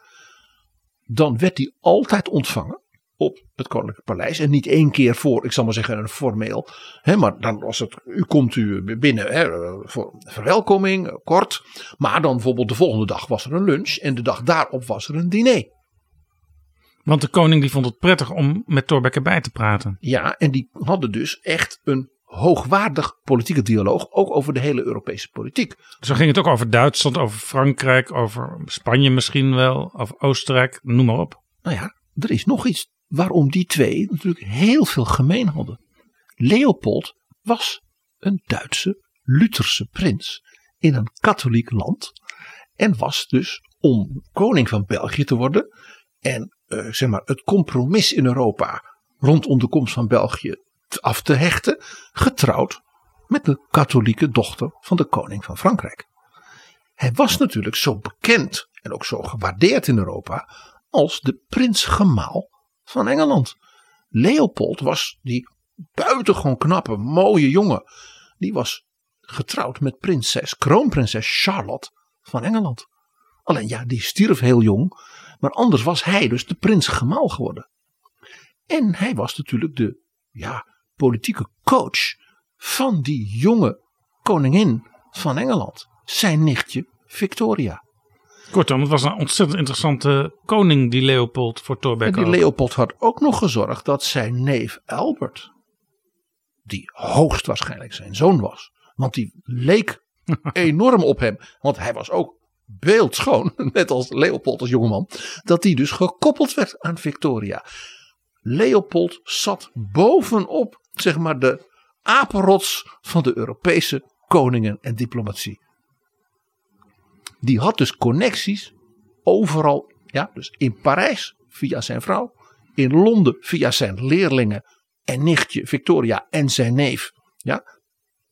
dan werd hij altijd ontvangen op het Koninklijke Paleis. En niet één keer voor, ik zal maar zeggen, een formeel. Hè, maar dan was het, u komt u binnen hè, voor verwelkoming, kort. Maar dan bijvoorbeeld de volgende dag was er een lunch. En de dag daarop was er een diner. Want de koning die vond het prettig om met Thorbecke bij te praten. Ja, en die hadden dus echt een hoogwaardig politieke dialoog, ook over de hele Europese politiek. Zo ging het ook over Duitsland, over Frankrijk, over Spanje misschien wel, over Oostenrijk, noem maar op. Nou ja, er is nog iets waarom die twee natuurlijk heel veel gemeen hadden. Leopold was een Duitse Lutherse prins in een katholiek land en was dus om koning van België te worden en uh, zeg maar, het compromis in Europa rondom de komst van België af te hechten, getrouwd met de katholieke dochter van de koning van Frankrijk. Hij was natuurlijk zo bekend en ook zo gewaardeerd in Europa als de prins gemaal van Engeland. Leopold was die buitengewoon knappe, mooie jongen. Die was getrouwd met prinses, kroonprinses Charlotte van Engeland. Alleen ja, die stierf heel jong. Maar anders was hij dus de prins gemaal geworden. En hij was natuurlijk de ja, politieke coach van die jonge koningin van Engeland. Zijn nichtje Victoria. Kortom, het was een ontzettend interessante koning, die Leopold voor Thorbecke. En die Leopold had ook nog gezorgd dat zijn neef Albert, die hoogstwaarschijnlijk zijn zoon was, want die leek enorm op hem, want hij was ook beeldschoon, net als Leopold als jongeman, dat die dus gekoppeld werd aan Victoria. Leopold zat bovenop, zeg maar, de apenrots van de Europese koningen en diplomatie. Die had dus connecties overal, ja, dus in Parijs via zijn vrouw, in Londen via zijn leerlingen en nichtje Victoria en zijn neef, ja,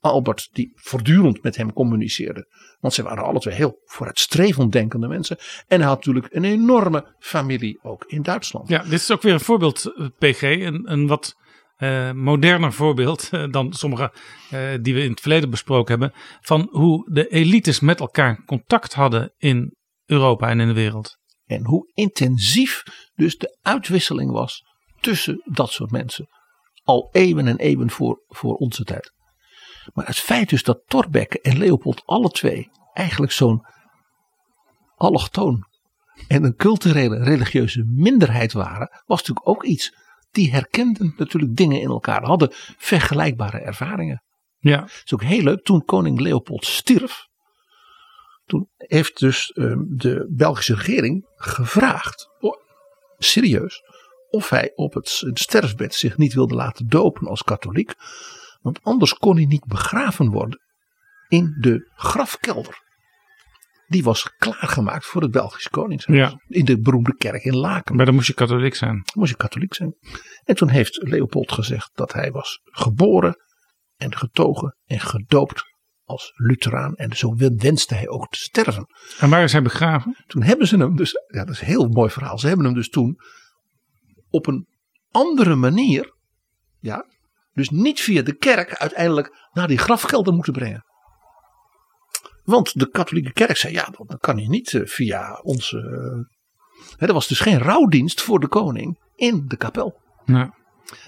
Albert, die voortdurend met hem communiceerde. Want ze waren alle twee heel vooruitstrevend denkende mensen. En hij had natuurlijk een enorme familie ook in Duitsland. Ja, dit is ook weer een voorbeeld, eh, PG. Een, een wat uh, moderner voorbeeld uh, dan sommige uh, die we in het verleden besproken hebben. Van hoe de elites met elkaar contact hadden in Europa en in de wereld. En hoe intensief dus de uitwisseling was tussen dat soort mensen. Al eeuwen en eeuwen voor, voor onze tijd. Maar het feit dus dat Thorbecke en Leopold alle twee eigenlijk zo'n allochtoon en een culturele religieuze minderheid waren, was natuurlijk ook iets. Die herkenden natuurlijk dingen in elkaar, hadden vergelijkbare ervaringen. Ja. Het is ook heel leuk, toen koning Leopold stierf, toen heeft dus uh, de Belgische regering gevraagd, oh, serieus, of hij op het, het sterfbed zich niet wilde laten dopen als katholiek. Want anders kon hij niet begraven worden in de grafkelder. Die was klaargemaakt voor het Belgische Koningshuis. Ja. In de beroemde kerk in Laken. Maar dan moest je katholiek zijn. Moest je katholiek zijn. En toen heeft Leopold gezegd dat hij was geboren en getogen en gedoopt als Lutheraan. En zo wenste hij ook te sterven. En waar is hij begraven? Toen hebben ze hem dus, ja dat is een heel mooi verhaal. Ze hebben hem dus toen op een andere manier, ja, dus niet via de kerk uiteindelijk naar die grafkelder moeten brengen. Want de katholieke kerk zei, ja, dat kan je niet via onze... Hè, er was dus geen rouwdienst voor de koning in de kapel. Nee.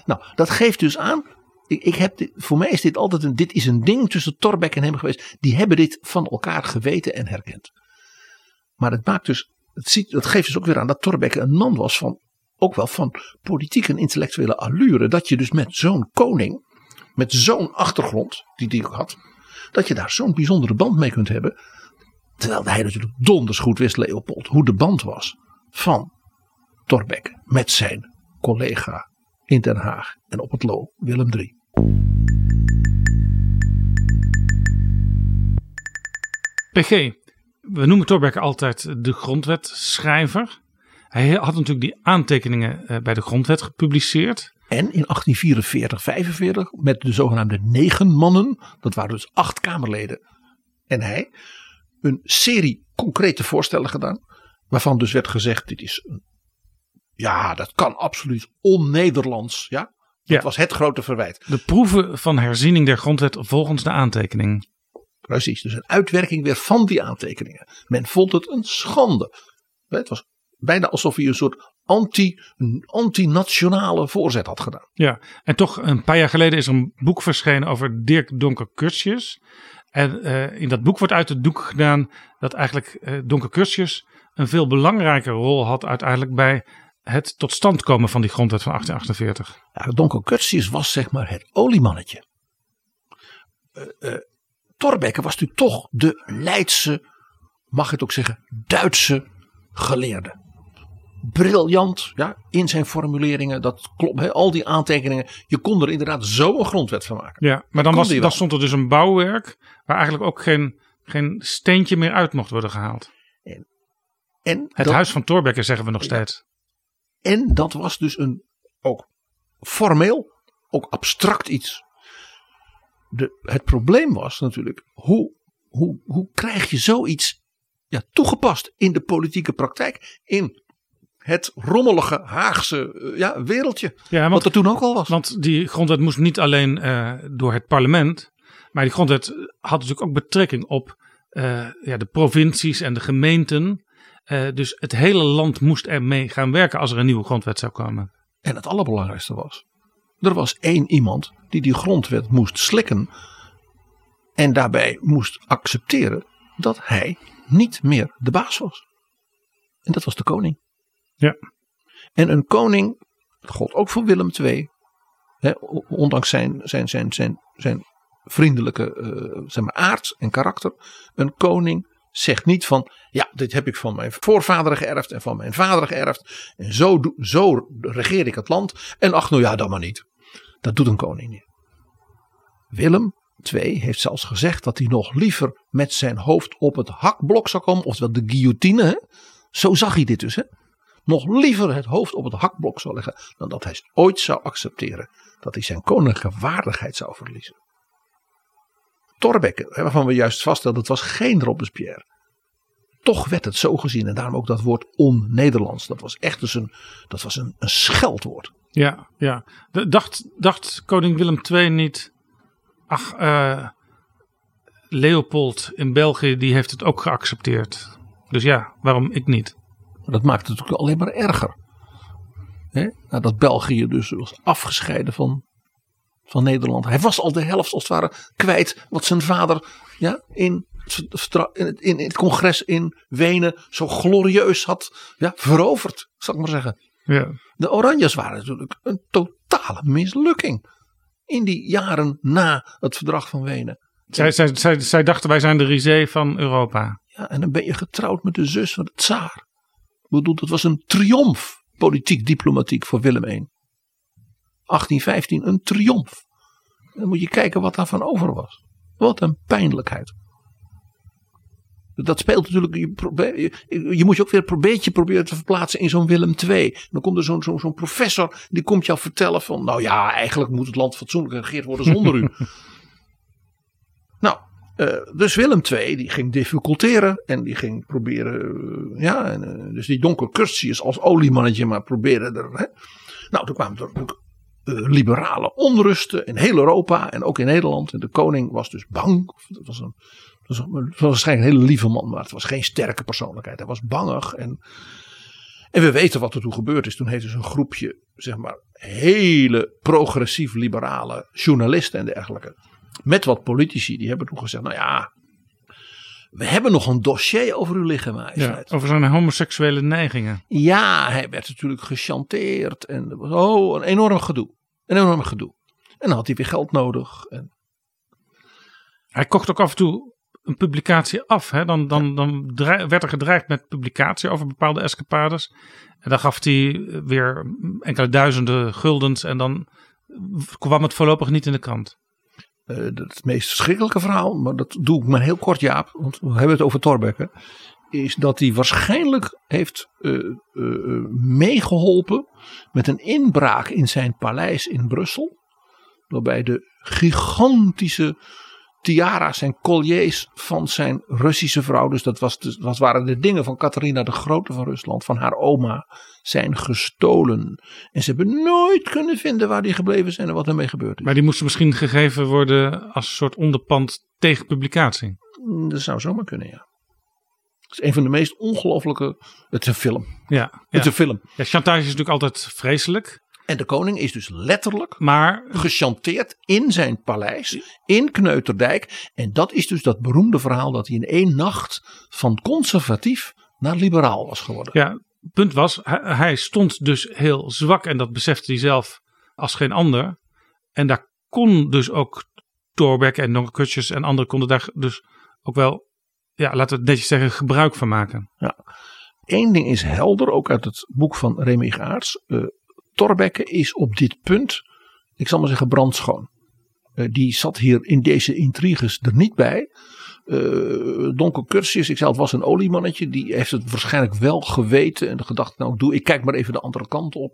Nou, dat geeft dus aan, ik, ik heb dit, voor mij is dit altijd een, dit is een ding tussen Torbeck en hem geweest. Die hebben dit van elkaar geweten en herkend. Maar het maakt dus, het, ziet, het geeft dus ook weer aan dat Torbeck een man was van ook wel van politieke en intellectuele allure. Dat je dus met zo'n koning, met zo'n achtergrond, die die ook had, dat je daar zo'n bijzondere band mee kunt hebben. Terwijl hij natuurlijk donders goed wist, Leopold, hoe de band was van Torbeck met zijn collega in Den Haag en op het Loo, Willem III. PG, we noemen Torbeck altijd de grondwetschrijver. Hij had natuurlijk die aantekeningen bij de grondwet gepubliceerd. En in 1844, 45 met de zogenaamde negen mannen, dat waren dus acht Kamerleden en hij, een serie concrete voorstellen gedaan. Waarvan dus werd gezegd, dit is, een, ja dat kan absoluut on-Nederlands. Ja? Dat Ja. was het grote verwijt. De proeven van herziening der grondwet volgens de aantekening. Precies, dus een uitwerking weer van die aantekeningen. Men vond het een schande. Het was bijna alsof hij een soort anti, anti-nationale voorzet had gedaan. Ja, en toch een paar jaar geleden is er een boek verschenen over Dirk Donker Curtius. En eh, in dat boek wordt uit het doek gedaan dat eigenlijk eh, Donker Curtius een veel belangrijke rol had uiteindelijk bij het tot stand komen van die grondwet van 1848. Ja, Donker Curtius was zeg maar het oliemannetje. Uh, uh, Thorbecke was natuurlijk toch de Leidse, mag ik het ook zeggen, Duitse geleerde. Briljant ja, in zijn formuleringen, dat klopt, al die aantekeningen. Je kon er inderdaad zo een grondwet van maken. Ja, maar dan, was, dan stond er dus een bouwwerk waar eigenlijk ook geen, geen steentje meer uit mocht worden gehaald. En Het dat, huis van Thorbecke zeggen we nog Ja. steeds. en dat was dus een ook formeel, ook abstract iets. De, het probleem was natuurlijk, hoe, hoe, hoe krijg je zoiets ja, toegepast in de politieke praktijk? In het rommelige Haagse eh, ja, wereldje. Ja, want wat er toen ook al was. Want die grondwet moest niet alleen eh, door het parlement. Maar die grondwet had natuurlijk ook betrekking op eh, ja, de provincies en de gemeenten. Dus het hele land moest ermee gaan werken als er een nieuwe grondwet zou komen. En het allerbelangrijkste was, er was één iemand die die grondwet moest slikken. En daarbij moest accepteren dat hij niet meer de baas was. En dat was de koning. Ja. En een koning, dat ook voor Willem II. Hè, ondanks zijn, zijn, zijn, zijn, zijn vriendelijke eh, zeg maar, aard en karakter. Een koning zegt niet van, ja, dit heb ik van mijn voorvaderen geërfd en van mijn vader geërfd. En zo, zo regeer ik het land. En ach, nou ja, dan maar niet. Dat doet een koning niet. Willem II heeft zelfs gezegd dat hij nog liever met zijn hoofd op het hakblok zou komen. Oftewel de guillotine. Zo zag hij dit dus. Hè? Nog liever het hoofd op het hakblok zou leggen. Dan dat hij ooit zou accepteren dat hij zijn koninklijke waardigheid zou verliezen. Thorbecke, hè, waarvan we juist vaststelden dat het was geen Robespierre. Toch werd het zo gezien en daarom ook dat woord on-Nederlands. Dat was echt dus een, dat was een, een scheldwoord. Ja, ja. Dacht, dacht koning Willem II niet. Ach, eh, Leopold in België die heeft het ook geaccepteerd. Dus ja, waarom ik niet? Dat maakte het natuurlijk alleen maar erger. Hè? Nadat België dus was afgescheiden van, van Nederland. Hij was al de helft als het ware kwijt wat zijn vader ja, in, in, het, in het congres in Wenen zo glorieus had ja, veroverd. Zal ik maar zeggen. Ja. De Oranjes waren natuurlijk een totale mislukking. In die jaren na het verdrag van Wenen. Zij, zij, zij, zij dachten wij zijn de risée van Europa. Ja, en dan ben je getrouwd met de zus van de tsaar. Ik bedoel, dat was een triomf, politiek, diplomatiek voor Willem I. 1815, een triomf. Dan moet je kijken wat daarvan over was. Wat een pijnlijkheid. Dat speelt natuurlijk. Je, je, moet je ook weer een beetje proberen te verplaatsen in zo'n Willem II. Dan komt er zo'n zo'n zo'n professor. Die komt jou vertellen van. Nou ja, eigenlijk moet het land fatsoenlijk geregeerd worden zonder u. eh, dus Willem II die ging difficulteren. En die ging proberen. eh, ja, en, eh, dus die donker Curtius als oliemannetje maar proberen er. Hè. Nou, toen kwamen er liberale onrusten in heel Europa en ook in Nederland. En de koning was dus bang. Dat was, was, een- was waarschijnlijk een hele lieve man, maar het was geen sterke persoonlijkheid. Hij was bangig. En, en we weten wat er toen gebeurd is. Toen heeft dus een groepje, zeg maar, hele progressief liberale journalisten en dergelijke. Met wat politici, die hebben toen gezegd: Nou ja, we hebben nog een dossier over u liggen, Ja, majesteit. over zijn homoseksuele neigingen. Ja, hij werd natuurlijk gechanteerd. En was oh, een enorm gedoe. Een enorm gedoe. En dan had hij weer geld nodig. En, Hij kocht ook af en toe een publicatie af. Hè? Dan, dan, dan werd er gedreigd met publicatie over bepaalde escapades. En dan gaf hij weer enkele duizenden guldens. En dan kwam het voorlopig niet in de krant. Eh, het meest verschrikkelijke verhaal, maar dat doe ik maar heel kort, Jaap. Want we hebben het over Thorbecke. Is dat hij waarschijnlijk heeft eh, eh, meegeholpen met een inbraak in zijn paleis in Brussel. Waarbij de gigantische tiara's en colliers van zijn Russische vrouw. Dus dat, was, de- dat waren de dingen van Catharina de Grote van Rusland, van haar oma, zijn gestolen. En ze hebben nooit kunnen vinden waar die gebleven zijn en wat ermee gebeurd is. Maar die moesten misschien gegeven worden als een soort onderpand tegen publicatie. Mm, Dat zou zomaar kunnen, ja. Het is een van de meest ongelofelijke. Het is een film. Ja, Het ja. is een film. ja, chantage is natuurlijk altijd vreselijk. En de koning is dus letterlijk Maar gechanteerd in zijn paleis in Kneuterdijk. En dat is dus dat beroemde verhaal dat hij in één nacht van conservatief naar liberaal was geworden. ja, punt was, hij, hij stond dus heel zwak. En dat besefte hij zelf als geen ander. En daar kon dus ook Thorbecke en Donkerkutjes en anderen konden daar dus ook wel, ja, laten we het netjes zeggen, gebruik van maken. Eén ding is helder, ook uit het boek van Remy Gaarts. eh Thorbecke is op dit punt, ik zal maar zeggen, brandschoon. Eh, die zat hier in deze intriges er niet bij. Eh Donker Curtius, ik zei het was een oliemannetje. Die heeft het waarschijnlijk wel geweten. En gedacht, nou doe ik kijk maar even de andere kant op.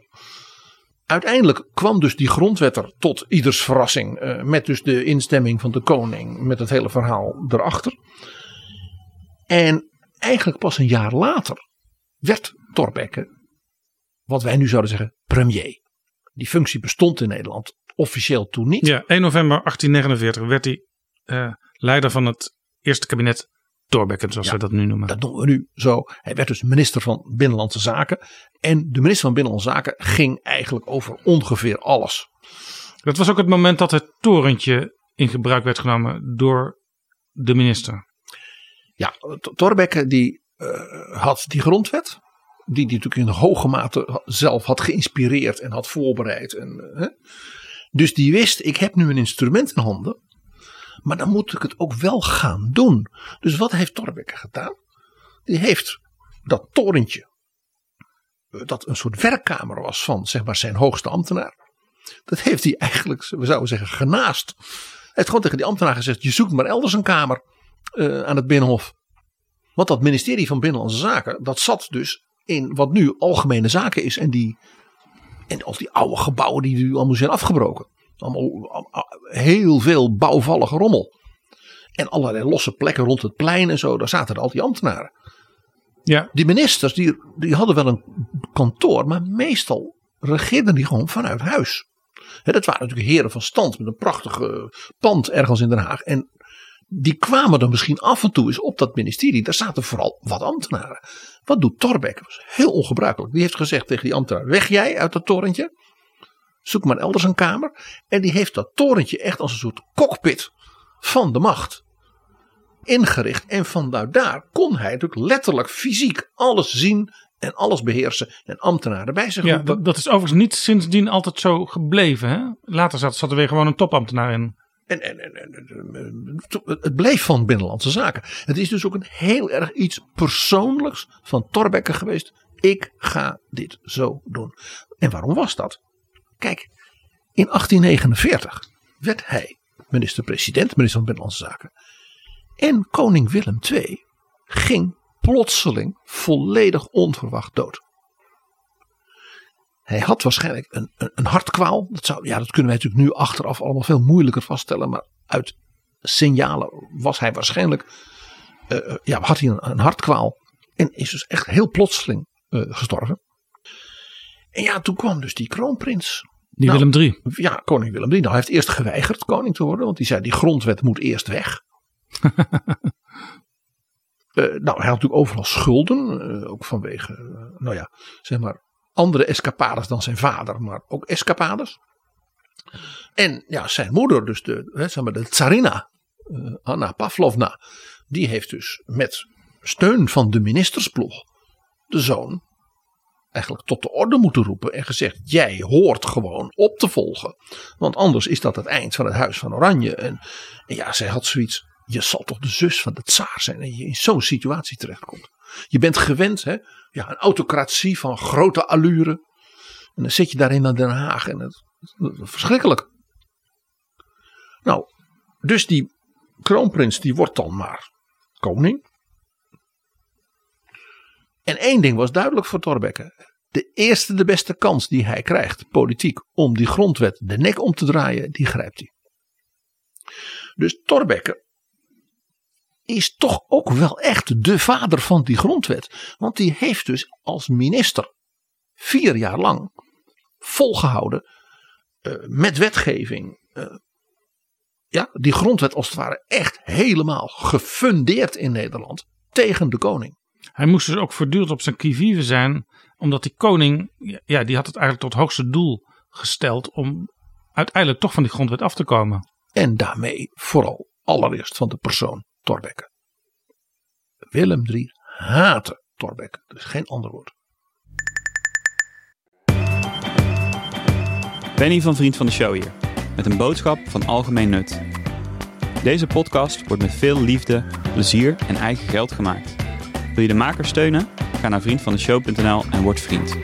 Uiteindelijk kwam dus die grondwet er tot ieders verrassing. eh, met dus de instemming van de koning. Met het hele verhaal erachter. En eigenlijk pas een jaar later werd Thorbecke, wat wij nu zouden zeggen, premier. Die functie bestond in Nederland officieel toen niet. Ja, 1 november 1849 werd hij eh, leider van het eerste kabinet Thorbecke, zoals Ja, we dat nu noemen. Dat noemen we nu zo. Hij werd dus minister van Binnenlandse Zaken. En de minister van Binnenlandse Zaken ging eigenlijk over ongeveer alles. Dat was ook het moment dat het torentje in gebruik werd genomen door de minister. Ja, Thorbecke die eh, had die grondwet. Die die natuurlijk in hoge mate zelf had geïnspireerd en had voorbereid. En, eh, hè. Dus die wist, ik heb nu een instrument in handen. Maar dan moet ik het ook wel gaan doen. Dus wat heeft Torbekke gedaan? Die heeft dat torentje, eh, dat een soort werkkamer was van zeg maar, zijn hoogste ambtenaar. Dat heeft hij eigenlijk, we zouden zeggen, genaast. Hij heeft gewoon tegen die ambtenaar gezegd: je zoekt maar elders een kamer uh, aan het Binnenhof. Want dat ministerie van Binnenlandse Zaken, dat zat dus in wat nu algemene zaken is. En, die, en al die oude gebouwen die nu allemaal zijn afgebroken. Allemaal heel veel bouwvallige rommel. En allerlei losse plekken rond het plein en zo, daar zaten al die ambtenaren. Ja. Die ministers die, die hadden wel een kantoor, maar meestal regeerden die gewoon vanuit huis. dat waren natuurlijk heren van stand met een prachtig pand ergens in Den Haag. En die kwamen dan misschien af en toe eens op dat ministerie. Daar zaten vooral wat ambtenaren. Wat doet Torbeck? Dat was heel ongebruikelijk. Die heeft gezegd tegen die ambtenaar: weg jij uit dat torentje. Zoek maar elders een kamer. En die heeft dat torentje echt als een soort cockpit van de macht ingericht. En vanuit daar kon hij natuurlijk letterlijk fysiek alles zien en alles beheersen en ambtenaren bij zich Ja, dat, dat, is overigens niet sindsdien altijd zo gebleven. Hè? Later zat, zat er weer gewoon een topambtenaar in. En, het bleef van Binnenlandse Zaken. Het is dus ook een heel erg iets persoonlijks van Torbekke geweest. Ik ga dit zo doen. En waarom was dat? Kijk, in 1849 werd hij minister-president, minister van Binnenlandse Zaken. En koning Willem II ging plotseling volledig onverwacht dood. Hij had waarschijnlijk een, een, een hartkwaal. Dat, zou, ja, dat kunnen wij natuurlijk nu achteraf allemaal veel moeilijker vaststellen. Maar uit signalen was hij waarschijnlijk. Uh, ja, had hij een, een, hartkwaal. En is dus echt heel plotseling uh, gestorven. En ja, toen kwam dus die kroonprins. Die nou, Willem III. Ja, koning Willem III. Nou, hij heeft eerst geweigerd koning te worden. Want hij zei die grondwet moet eerst weg. uh, nou, hij had natuurlijk overal schulden. ook vanwege, nou ja, zeg maar andere escapades dan zijn vader, maar ook escapades. En ja, zijn moeder, dus de, zeg maar de tsarina, uh, Anna Pavlovna, die heeft dus met steun van de ministersploeg de zoon eigenlijk tot de orde moeten roepen en gezegd: jij hoort gewoon op te volgen. Want anders is dat het eind van het Huis van Oranje. En, en ja, zij had zoiets. Je zal toch de zus van de tsaar zijn en je in zo'n situatie terechtkomt. Je bent gewend, hè? Ja, een autocratie van grote allure. En dan zit je daarin naar Den Haag en het, het, verschrikkelijk. Nou, dus die kroonprins die wordt dan maar koning. En één ding was duidelijk voor Thorbecke. De eerste de beste kans die hij krijgt, politiek, om die grondwet de nek om te draaien, die grijpt hij. Dus Thorbecke is toch ook wel echt de vader van die grondwet. Want die heeft dus als minister vier jaar lang volgehouden uh, met wetgeving. Uh, ja, die grondwet als het ware echt helemaal gefundeerd in Nederland tegen de koning. Hij moest dus ook voortdurend op zijn kivive zijn, omdat die koning, ja, die had het eigenlijk tot hoogste doel gesteld om uiteindelijk toch van die grondwet af te komen. En daarmee vooral allereerst van de persoon Thorbecke. Willem III haatte Thorbecke. Er is geen ander woord. Penny van Vriend van de Show hier. Met een boodschap van algemeen nut. Deze podcast wordt met veel liefde, plezier en eigen geld gemaakt. Wil je de maker steunen? Ga naar vriendvandeshow.nl en word vriend.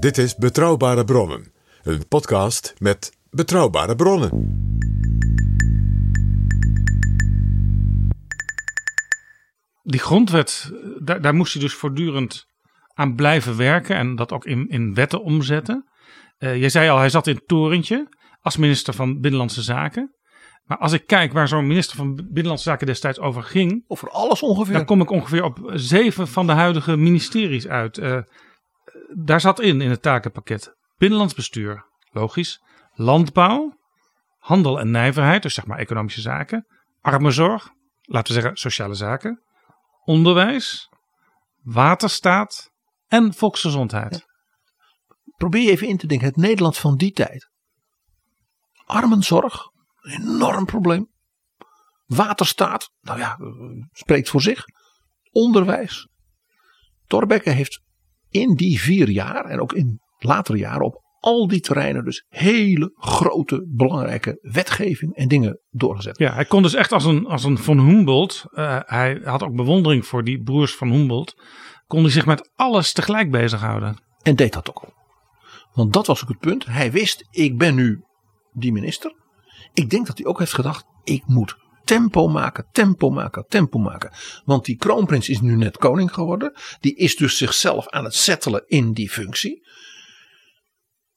Dit is Betrouwbare Bronnen, een podcast met betrouwbare bronnen. Die grondwet, daar, daar moest hij dus voortdurend aan blijven werken en dat ook in, in wetten omzetten. Uh, je zei al, hij zat in het torentje als minister van Binnenlandse Zaken. Maar als ik kijk waar zo'n minister van Binnenlandse Zaken destijds over ging. Over alles ongeveer. Dan kom ik ongeveer op zeven van de huidige ministeries uit. Uh, daar zat in, in het takenpakket. Binnenlands bestuur, logisch. Landbouw, handel en nijverheid, dus zeg maar economische zaken. Armenzorg, laten we zeggen sociale zaken. Onderwijs, waterstaat en volksgezondheid. Probeer je even in te denken, het Nederland van die tijd. Armenzorg, enorm probleem. Waterstaat, nou ja, spreekt voor zich. Onderwijs. Thorbecke heeft in die vier jaar en ook in latere jaren op al die terreinen dus hele grote, belangrijke wetgeving en dingen doorgezet. Ja, hij kon dus echt als een, als een Von Humboldt, uh, hij had ook bewondering voor die broers van Humboldt, kon hij zich met alles tegelijk bezighouden. En deed dat ook al. Want dat was ook het punt. Hij wist, ik ben nu die minister. Ik denk dat hij ook heeft gedacht, ik moet tempo maken, tempo maken, tempo maken. Want die kroonprins is nu net koning geworden. Die is dus zichzelf aan het settelen in die functie.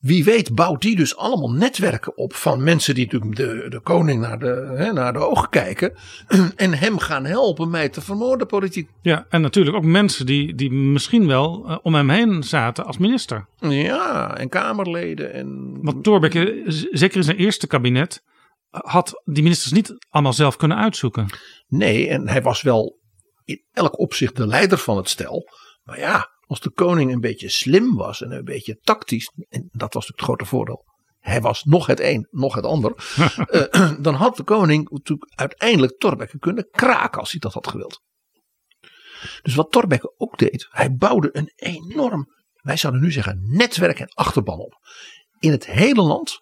Wie weet bouwt die dus allemaal netwerken op van mensen die natuurlijk de, de koning naar de, hè, naar de ogen kijken. En hem gaan helpen mij te vermoorden politiek. Ja, en natuurlijk ook mensen die, die misschien wel uh, om hem heen zaten als minister. Ja, en kamerleden. En... Want Thorbecke, zeker in zijn eerste kabinet, had die ministers niet allemaal zelf kunnen uitzoeken. Nee, en hij was wel in elk opzicht de leider van het stel. Maar ja, als de koning een beetje slim was en een beetje tactisch, en dat was natuurlijk het grote voordeel. Hij was nog het een, nog het ander. uh, dan had de koning natuurlijk uiteindelijk Thorbecke kunnen kraken als hij dat had gewild. Dus wat Thorbecke ook deed, hij bouwde een enorm, wij zouden nu zeggen, netwerk en achterban op. In het hele land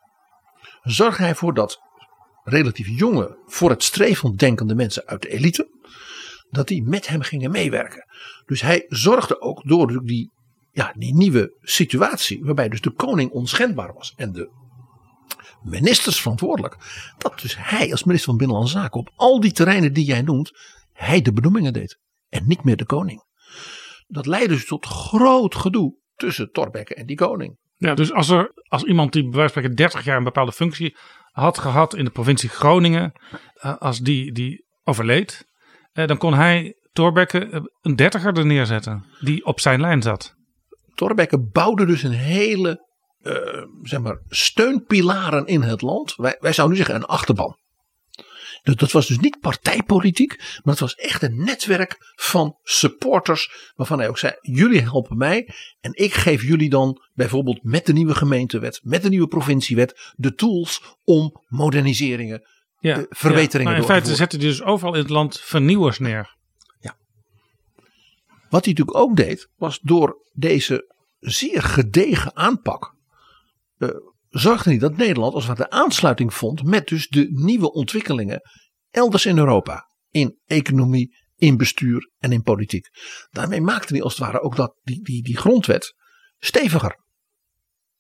zorgde hij voor dat relatief jonge, voor het streven denkende mensen uit de elite, dat die met hem gingen meewerken. Dus hij zorgde ook door die, ja, die nieuwe situatie, waarbij dus de koning onschendbaar was en de ministers verantwoordelijk, dat dus hij als minister van Binnenlandse Zaken op al die terreinen die jij noemt, hij de benoemingen deed en niet meer de koning. Dat leidde dus tot groot gedoe tussen Thorbecke en die koning. Ja, dus als, er, als iemand die bij wijze van spreken 30 jaar een bepaalde functie had gehad in de provincie Groningen, eh, als die, die overleed, dan kon hij Thorbecke eh, een dertiger er neerzetten die op zijn lijn zat. Thorbecke bouwde dus een hele uh, zeg maar, steunpilaren in het land. Wij, wij zouden nu zeggen een achterban. Dat, dat was dus niet partijpolitiek, maar het was echt een netwerk van supporters. Waarvan hij ook zei: jullie helpen mij. En ik geef jullie dan bijvoorbeeld met de nieuwe gemeentewet, met de nieuwe provinciewet, de tools om moderniseringen, ja, verbeteringen ja. Nou, in feite zetten hij dus overal in het land vernieuwers neer. Ja. Wat hij natuurlijk ook deed, was door deze zeer gedegen aanpak. Uh, zorgde hij dat Nederland als het de aansluiting vond met dus de nieuwe ontwikkelingen elders in Europa. In economie, in bestuur en in politiek. Daarmee maakte hij als het ware ook dat, die, die, die grondwet steviger.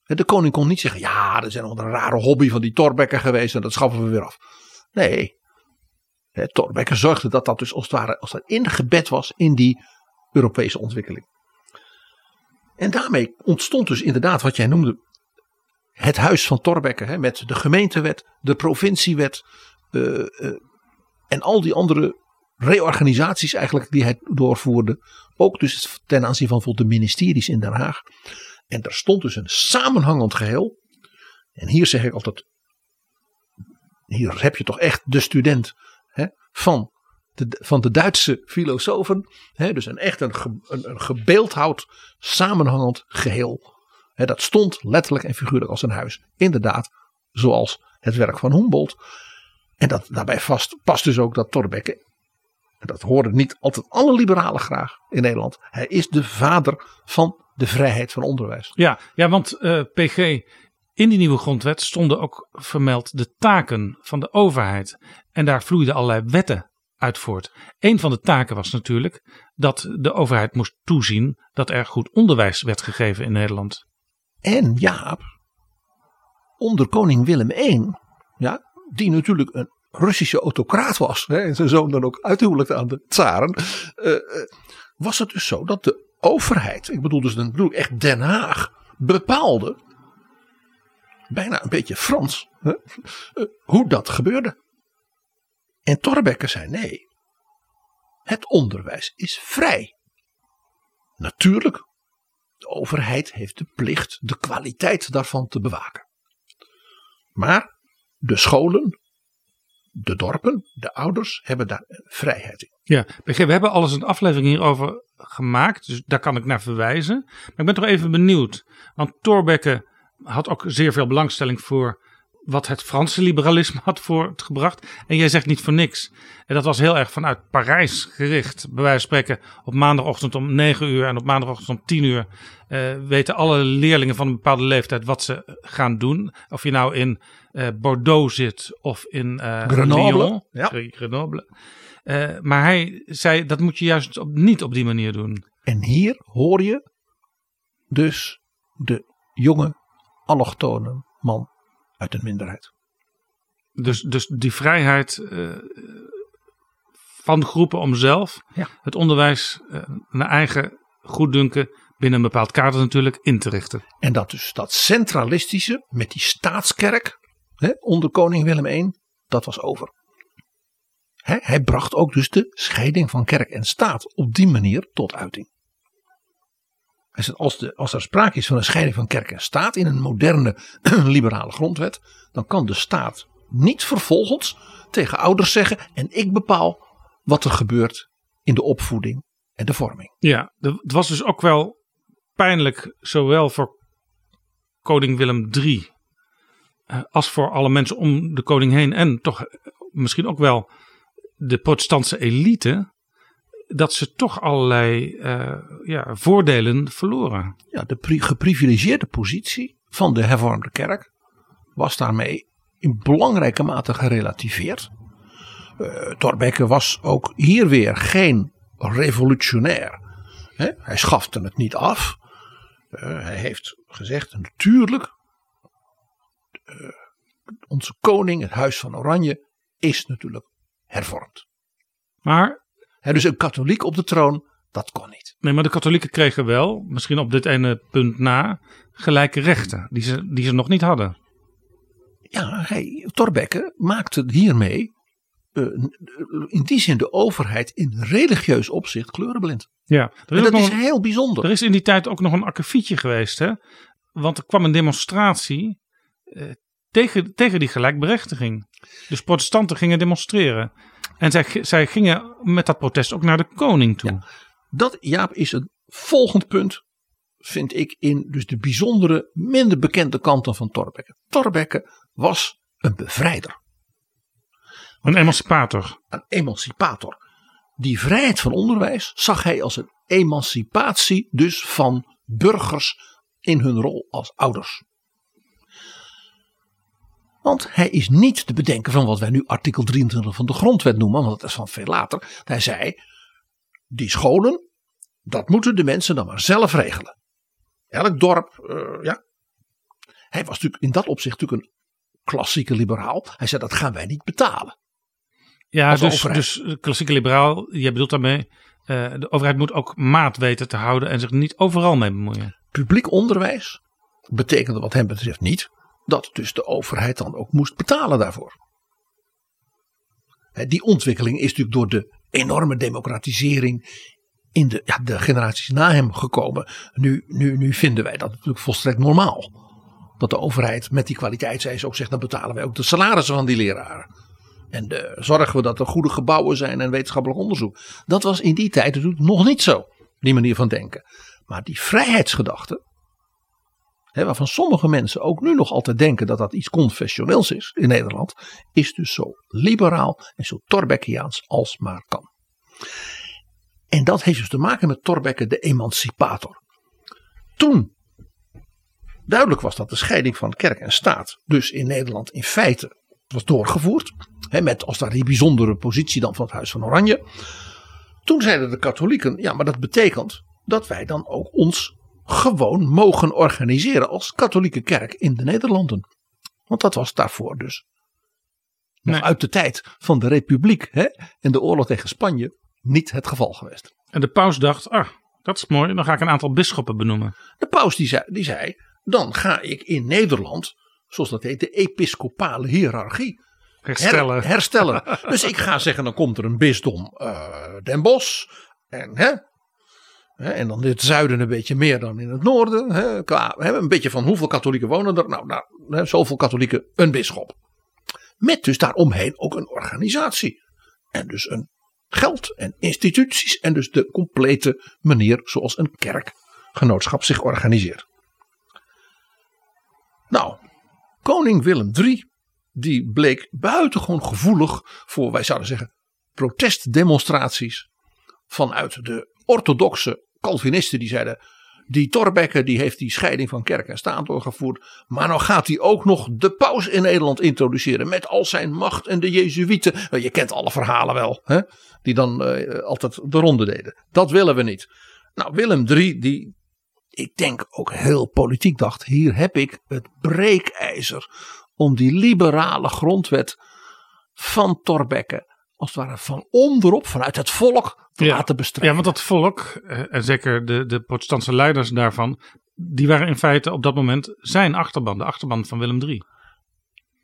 De koning kon niet zeggen, ja, er zijn nog een rare hobby van die Torbekker geweest en dat schaffen we weer af. Nee, Torbekker zorgde dat dat dus als het ware als dat ingebed was in die Europese ontwikkeling. En daarmee ontstond dus inderdaad wat jij noemde het huis van Torbekke hè, met de gemeentewet, de provinciewet uh, uh, en al die andere reorganisaties eigenlijk die hij doorvoerde. Ook dus ten aanzien van bijvoorbeeld de ministeries in Den Haag. En daar stond dus een samenhangend geheel. En hier zeg ik altijd, hier heb je toch echt de student hè, van, de, van de Duitse filosofen. Hè, dus een echt een, een, gebeeldhouwd samenhangend geheel dat stond letterlijk en figuurlijk als een huis. Inderdaad, zoals het werk van Humboldt. En dat, daarbij vast, past dus ook dat Thorbecke. En dat horen niet altijd alle liberalen graag in Nederland. Hij is de vader van de vrijheid van onderwijs. Ja, ja want eh, PG, in die nieuwe grondwet stonden ook vermeld de taken van de overheid. En daar vloeiden allerlei wetten uit voort. Een van de taken was natuurlijk dat de overheid moest toezien dat er goed onderwijs werd gegeven in Nederland. En Jaap, onder koning Willem I, ja, die natuurlijk een Russische autocraat was, hè, en zijn zoon dan ook uithuwelijkte aan de tsaren, uh, was het dus zo dat de overheid, ik bedoel dus bedoel echt Den Haag, bepaalde, bijna een beetje Frans, uh, hoe dat gebeurde. En Thorbecke zei nee, het onderwijs is vrij. Natuurlijk de overheid heeft de plicht de kwaliteit daarvan te bewaken. Maar de scholen, de dorpen, de ouders hebben daar vrijheid in. Ja, we hebben alles een aflevering hierover gemaakt, dus daar kan ik naar verwijzen. Maar ik ben toch even benieuwd, want Thorbecke had ook zeer veel belangstelling voor wat het Franse liberalisme had voortgebracht. En jij zegt niet voor niks. En dat was heel erg vanuit Parijs gericht. Bij wijze van spreken op maandagochtend om 9 uur en op maandagochtend om 10 uur uh, weten alle leerlingen van een bepaalde leeftijd wat ze gaan doen. Of je nou in uh, Bordeaux zit of in uh, Grenoble. Lyon, Ja. Grenoble. maar hij zei dat moet je juist op, niet op die manier doen. En hier hoor je dus de jonge allochtone man uit een minderheid. Dus, dus die vrijheid uh, van groepen om zelf ja. het onderwijs uh, naar eigen goeddunken binnen een bepaald kader natuurlijk in te richten. En dat dus dat centralistische met die staatskerk hè, onder koning Willem I, dat was over. Hè, hij bracht ook dus de scheiding van kerk en staat op die manier tot uiting. Als, de, als er sprake is van een scheiding van kerk en staat in een moderne liberale grondwet, dan kan de staat niet vervolgens tegen ouders zeggen en ik bepaal wat er gebeurt in de opvoeding en de vorming. Ja, het was dus ook wel pijnlijk, zowel voor koning Willem III als voor alle mensen om de koning heen en toch misschien ook wel de protestantse elite dat ze toch allerlei uh, ja, voordelen verloren. Ja, de geprivilegeerde positie van de hervormde kerk was daarmee in belangrijke mate gerelativeerd. Uh, Thorbecke was ook hier weer geen revolutionair. Hij schafte het niet af. Uh, hij heeft gezegd, natuurlijk, onze koning, het huis van Oranje, is natuurlijk hervormd. Maar He, dus een katholiek op de troon, dat kon niet. Nee, maar de katholieken kregen wel, misschien op dit ene punt na, gelijke rechten die ze, die ze nog niet hadden. Ja, hij, Thorbecke maakte hiermee uh, in die zin de overheid in religieus opzicht kleurenblind. Ja, en dat is heel bijzonder. Er is in die tijd ook nog een akkefietje geweest, hè? Want er kwam een demonstratie uh, tegen, tegen die gelijkberechtiging. Dus protestanten gingen demonstreren. En zij, zij gingen met dat protest ook naar de koning toe. Ja, dat, Jaap, is het volgend punt, vind ik, in dus de bijzondere, minder bekende kanten van Thorbecke. Thorbecke was een bevrijder. Een emancipator. Een emancipator. Die vrijheid van onderwijs zag hij als een emancipatie dus van burgers in hun rol als ouders. Want hij is niet te bedenken van wat wij nu artikel 23 van de grondwet noemen, want dat is van veel later. Hij zei, die scholen, dat moeten de mensen dan maar zelf regelen. Elk dorp, uh, ja. Hij was natuurlijk in dat opzicht natuurlijk een klassieke liberaal. Hij zei, dat gaan wij niet betalen. Ja, dus, dus klassieke liberaal, jij bedoelt daarmee, uh, de overheid moet ook maat weten te houden en zich niet overal mee bemoeien. Publiek onderwijs betekende wat hem betreft niet dat dus de overheid dan ook moest betalen daarvoor. Die ontwikkeling is natuurlijk door de enorme democratisering in de, ja, de generaties na hem gekomen. Nu, nu, nu vinden wij dat natuurlijk volstrekt normaal. Dat de overheid met die kwaliteitseisen ook zegt, dan betalen wij ook de salarissen van die leraren. En de, zorgen we dat er goede gebouwen zijn en wetenschappelijk onderzoek. Dat was in die tijd natuurlijk nog niet zo, die manier van denken. Maar die vrijheidsgedachte, hè, waarvan sommige mensen ook nu nog altijd denken dat dat iets confessioneels is in Nederland, is dus zo liberaal en zo Torbeckiaans als maar kan. En dat heeft dus te maken met Thorbecke de emancipator. Toen duidelijk was dat de scheiding van kerk en staat dus in Nederland in feite was doorgevoerd. Hè, met als daar die bijzondere positie dan van het Huis van Oranje. Toen zeiden de katholieken, ja maar dat betekent dat wij dan ook ons gewoon mogen organiseren als katholieke kerk in de Nederlanden. Want dat was daarvoor dus nog Nee. uit de tijd van de republiek hè, en de oorlog tegen Spanje niet het geval geweest. En de paus dacht, ah, dat is mooi, dan ga ik een aantal bisschoppen benoemen. De paus die zei, die zei, dan ga ik in Nederland, zoals dat heet, de episcopale hiërarchie Herstellen. her- herstellen. dus ik ga zeggen, dan komt er een bisdom eh, Den Bosch. En, hè, en dan in het zuiden een beetje meer dan in het noorden. Hè, qua, een beetje van hoeveel katholieken wonen er? Nou, nou zoveel katholieken, een bisschop. Met dus daaromheen ook een organisatie. En dus een geld en instituties. En dus de complete manier zoals een kerkgenootschap zich organiseert. Nou, koning Willem III die bleek buitengewoon gevoelig voor, wij zouden zeggen, protestdemonstraties vanuit de orthodoxe Calvinisten die zeiden. Die Thorbecke die heeft die scheiding van kerk en staat doorgevoerd. Maar nou gaat hij ook nog de paus in Nederland introduceren. Met al zijn macht en de Jezuïeten. Je kent alle verhalen wel. Hè? Die dan uh, altijd de ronde deden. Dat willen we niet. Nou, Willem III, die ik denk ook heel politiek dacht. Hier heb ik het breekijzer om die liberale grondwet van Thorbecke als het ware van onderop, vanuit het volk, te ja. laten bestrijden. Ja, want dat volk, eh, en zeker de, de protestantse leiders daarvan, die waren in feite op dat moment zijn achterban, de achterban van Willem III.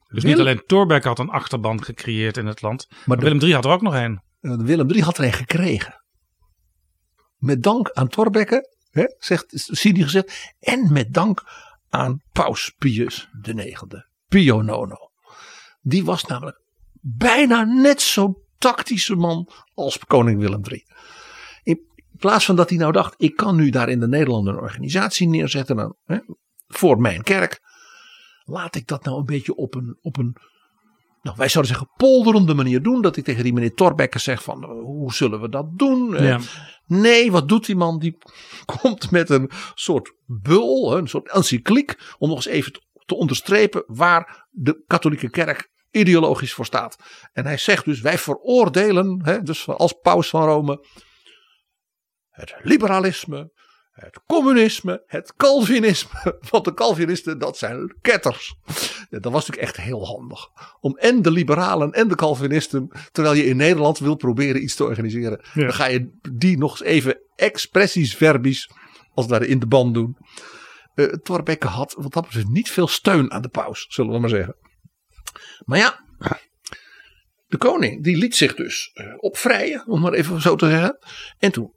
Dus niet alleen Thorbecke had een achterban gecreëerd in het land, maar, Willem III had er ook nog een. Willem III had er een gekregen. Met dank aan Thorbecke, hè, zegt Sidi gezegd, en met dank aan Paus Pius IX, Pio Nono. Die was namelijk bijna net zo tactische man als koning Willem III. In plaats van dat hij nou dacht, ik kan nu daar in de Nederlanden een organisatie neerzetten dan, hè, voor mijn kerk. Laat ik dat nou een beetje op een, op een nou, wij zouden zeggen polderende manier doen. Dat ik tegen die meneer Torbekke zeg van hoe zullen we dat doen? Ja. Nee, wat doet die man? Die komt met een soort bul, een soort encycliek. Om nog eens even te onderstrepen waar de katholieke kerk ideologisch voor staat. En hij zegt dus wij veroordelen, hè, dus als paus van Rome, het liberalisme, het communisme, het Calvinisme. Want de Calvinisten, dat zijn ketters. Ja, dat was natuurlijk echt heel handig. Om en de liberalen en de Calvinisten, terwijl je in Nederland wil proberen iets te organiseren. Ja. Dan ga je die nog eens even expressies verbis, als daar in de band doen. Uh, Thorbecke had wat dat betreft niet veel steun aan de paus, zullen we maar zeggen. Maar ja, de koning die liet zich dus uh, opvrijen, om maar even zo te zeggen. En toen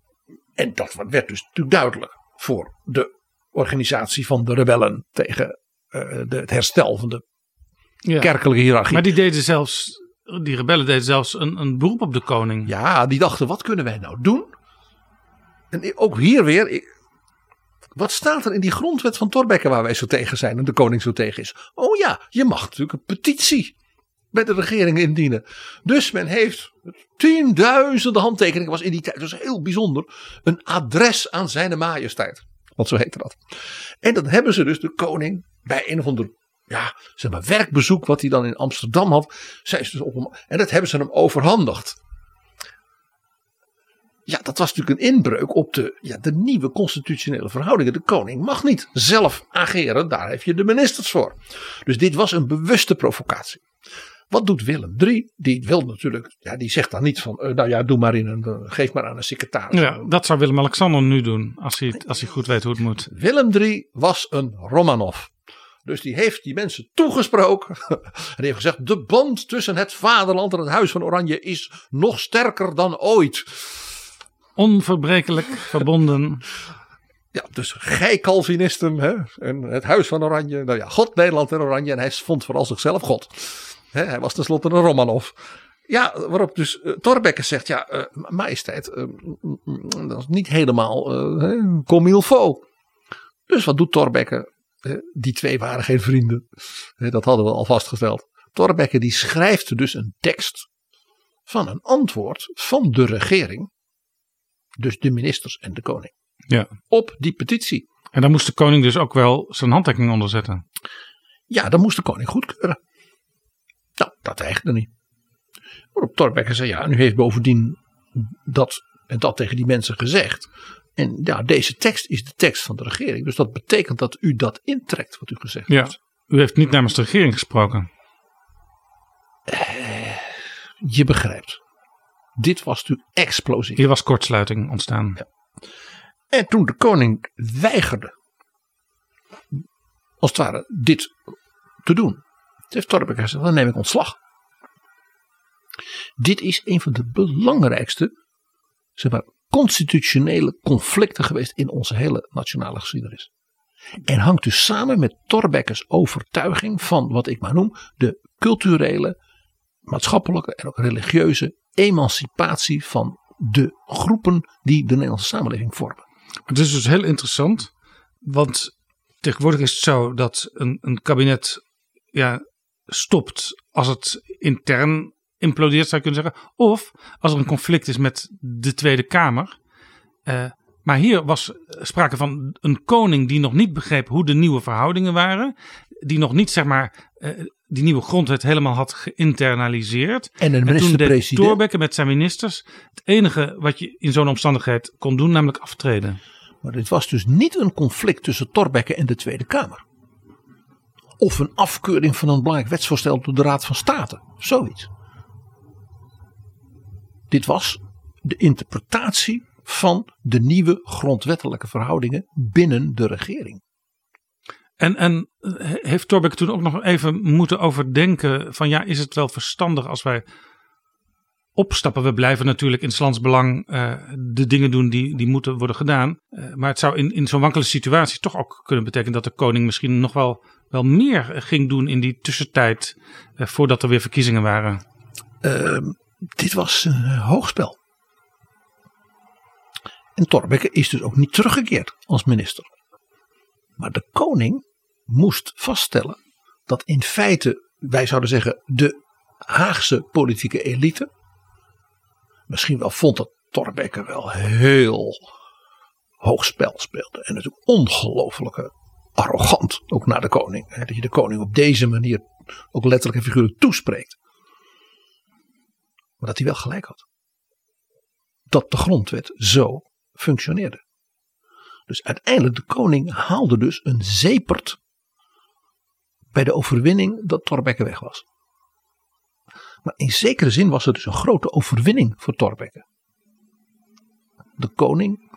en dat werd dus natuurlijk duidelijk voor de organisatie van de rebellen tegen uh, de, het herstel van de ja. kerkelijke hiërarchie. Maar die deden zelfs, die rebellen deden zelfs een, een beroep op de koning. Ja, die dachten wat kunnen wij nou doen? En ook hier weer, ik, wat staat er in die grondwet van Thorbecke waar wij zo tegen zijn en de koning zo tegen is? Oh ja, je mag natuurlijk een petitie bij de regering indienen. Dus men heeft tienduizenden handtekeningen, was in die tijd, was heel bijzonder, een adres aan zijn majesteit. Want zo heette dat. En dan hebben ze dus de koning bij een of ander ja, zeg werkbezoek wat hij dan in Amsterdam had. Zijn dus op hem, en dat hebben ze hem overhandigd. Ja, dat was natuurlijk een inbreuk op de, ja, de nieuwe constitutionele verhoudingen. De koning mag niet zelf ageren, daar heb je de ministers voor. Dus dit was een bewuste provocatie. Wat doet Willem III? Die wil natuurlijk, ja, die zegt dan niet van, uh, nou ja, doe maar in een, uh, geef maar aan een secretaris. Ja, dat zou Willem-Alexander nu doen, als hij, als hij goed weet hoe het moet. Willem III was een Romanov. Dus die heeft die mensen toegesproken. en die heeft gezegd, de band tussen het vaderland en het huis van Oranje is nog sterker dan ooit. Onverbrekelijk verbonden. Ja, dus gij Calvinisten hè, en het huis van Oranje. Nou ja, God, Nederland en Oranje. En hij vond vooral zichzelf God. He, hij was tenslotte een Romanov. Ja, waarop dus uh, zegt, ja, uh, majesteit, uh, dat is niet helemaal uh, comme il faut. Dus wat doet Thorbecke? die twee waren geen vrienden. dat hadden we al vastgesteld. Thorbecke die schrijft dus een tekst van een antwoord van de regering. Dus de ministers en de koning. Ja. Op die petitie. En daar moest de koning dus ook wel zijn handtekening onder zetten. Ja, dan moest de koning goedkeuren. Nou, dat eigenlijk niet. Waarop Thorbecke zei, ja, nu heeft bovendien dat en dat tegen die mensen gezegd. En ja, deze tekst is de tekst van de regering. Dus dat betekent dat u dat intrekt wat u gezegd ja. heeft. U heeft niet namens de regering gesproken. Uh, je begrijpt. Dit was natuurlijk explosief. Hier was kortsluiting ontstaan. Ja. En toen de koning weigerde, als het ware, dit te doen, heeft Thorbecke gezegd, dan neem ik ontslag. Dit is een van de belangrijkste zeg maar, constitutionele conflicten geweest in onze hele nationale geschiedenis. En hangt dus samen met Thorbecke's overtuiging van wat ik maar noem de culturele, maatschappelijke en ook religieuze emancipatie van de groepen die de Nederlandse samenleving vormen. Het is dus heel interessant, want tegenwoordig is het zo dat een, een kabinet ja, stopt als het intern implodeert, zou je kunnen zeggen. Of als er een conflict is met de Tweede Kamer. Uh, maar hier was sprake van een koning die nog niet begreep hoe de nieuwe verhoudingen waren. Die nog niet, zeg maar, uh, die nieuwe grondwet helemaal had geïnternaliseerd. En een minister-president. En Thorbecke met zijn ministers het enige wat je in zo'n omstandigheid kon doen, namelijk aftreden. Maar dit was dus niet een conflict tussen Thorbecke en de Tweede Kamer. Of een afkeuring van een belangrijk wetsvoorstel door de Raad van State. Zoiets. Dit was de interpretatie van de nieuwe grondwettelijke verhoudingen binnen de regering. En, en heeft Thorbecke toen ook nog even moeten overdenken van ja, is het wel verstandig als wij opstappen. We blijven natuurlijk in Slans belang uh, de dingen doen die, die moeten worden gedaan. Uh, maar het zou in, in zo'n wankele situatie toch ook kunnen betekenen dat de koning misschien nog wel, wel meer ging doen in die tussentijd uh, voordat er weer verkiezingen waren. Ehm, dit was een hoogspel. En Thorbecke is dus ook niet teruggekeerd als minister. Maar de koning moest vaststellen dat in feite, wij zouden zeggen, de Haagse politieke elite misschien wel vond dat Thorbecke wel heel hoog spel speelde. En natuurlijk ongelooflijke arrogant, ook naar de koning. Hè, dat je de koning op deze manier ook letterlijk en figuurlijk toespreekt. Maar dat hij wel gelijk had. Dat de grondwet zo functioneerde. Dus uiteindelijk, de koning haalde dus een zepert bij de overwinning dat Thorbecke weg was. Maar in zekere zin was het dus een grote overwinning voor Thorbecke. De koning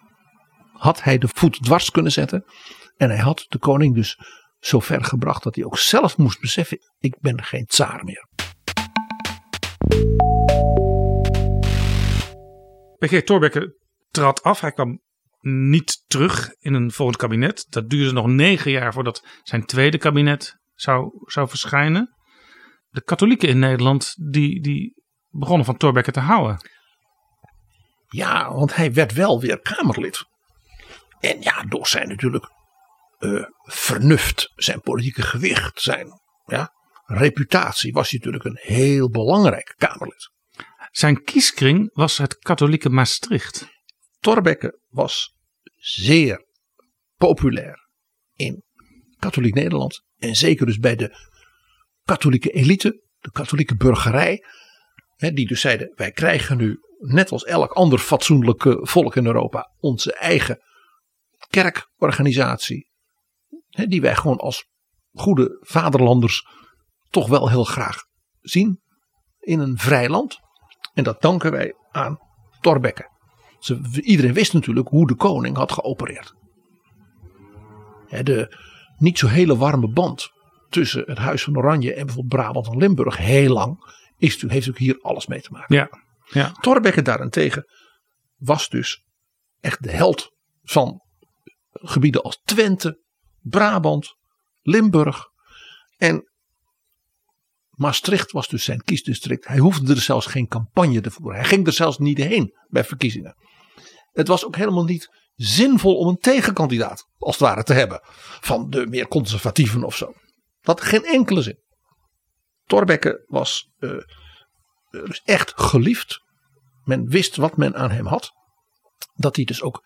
had hij de voet dwars kunnen zetten. En hij had de koning dus zo ver gebracht dat hij ook zelf moest beseffen: ik ben geen tsaar meer. PG Thorbecke trad af. Hij kwam niet terug in een volgend kabinet. Dat duurde nog negen jaar voordat zijn tweede kabinet zou, zou verschijnen de katholieken in Nederland die, die begonnen van Thorbecke te houden. Ja, want hij werd wel weer Kamerlid. En ja, door zijn natuurlijk uh, vernuft, zijn politieke gewicht, zijn ja, reputatie, was hij natuurlijk een heel belangrijk Kamerlid. Zijn kieskring was het katholieke Maastricht. Thorbecke was zeer populair in katholiek Nederland. En zeker dus bij de katholieke elite, de katholieke burgerij, hè, die dus zeiden: wij krijgen nu, net als elk ander fatsoenlijke volk in Europa, onze eigen kerkorganisatie, hè, die wij gewoon als goede vaderlanders toch wel heel graag zien in een vrij land. En dat danken wij aan Thorbecke. Iedereen wist natuurlijk hoe de koning had geopereerd. De niet zo hele warme band tussen het Huis van Oranje en bijvoorbeeld Brabant en Limburg heel lang, is, heeft natuurlijk hier alles mee te maken. Ja, ja. Thorbecke daarentegen was dus echt de held van gebieden als Twente, Brabant, Limburg en Maastricht was dus zijn kiesdistrict. Hij hoefde er zelfs geen campagne te voeren. Hij ging er zelfs niet heen bij verkiezingen. Het was ook helemaal niet zinvol om een tegenkandidaat, als het ware, te hebben. Van de meer conservatieven of zo. Dat geen enkele zin. Thorbecke was uh, dus echt geliefd. Men wist wat men aan hem had. Dat hij dus ook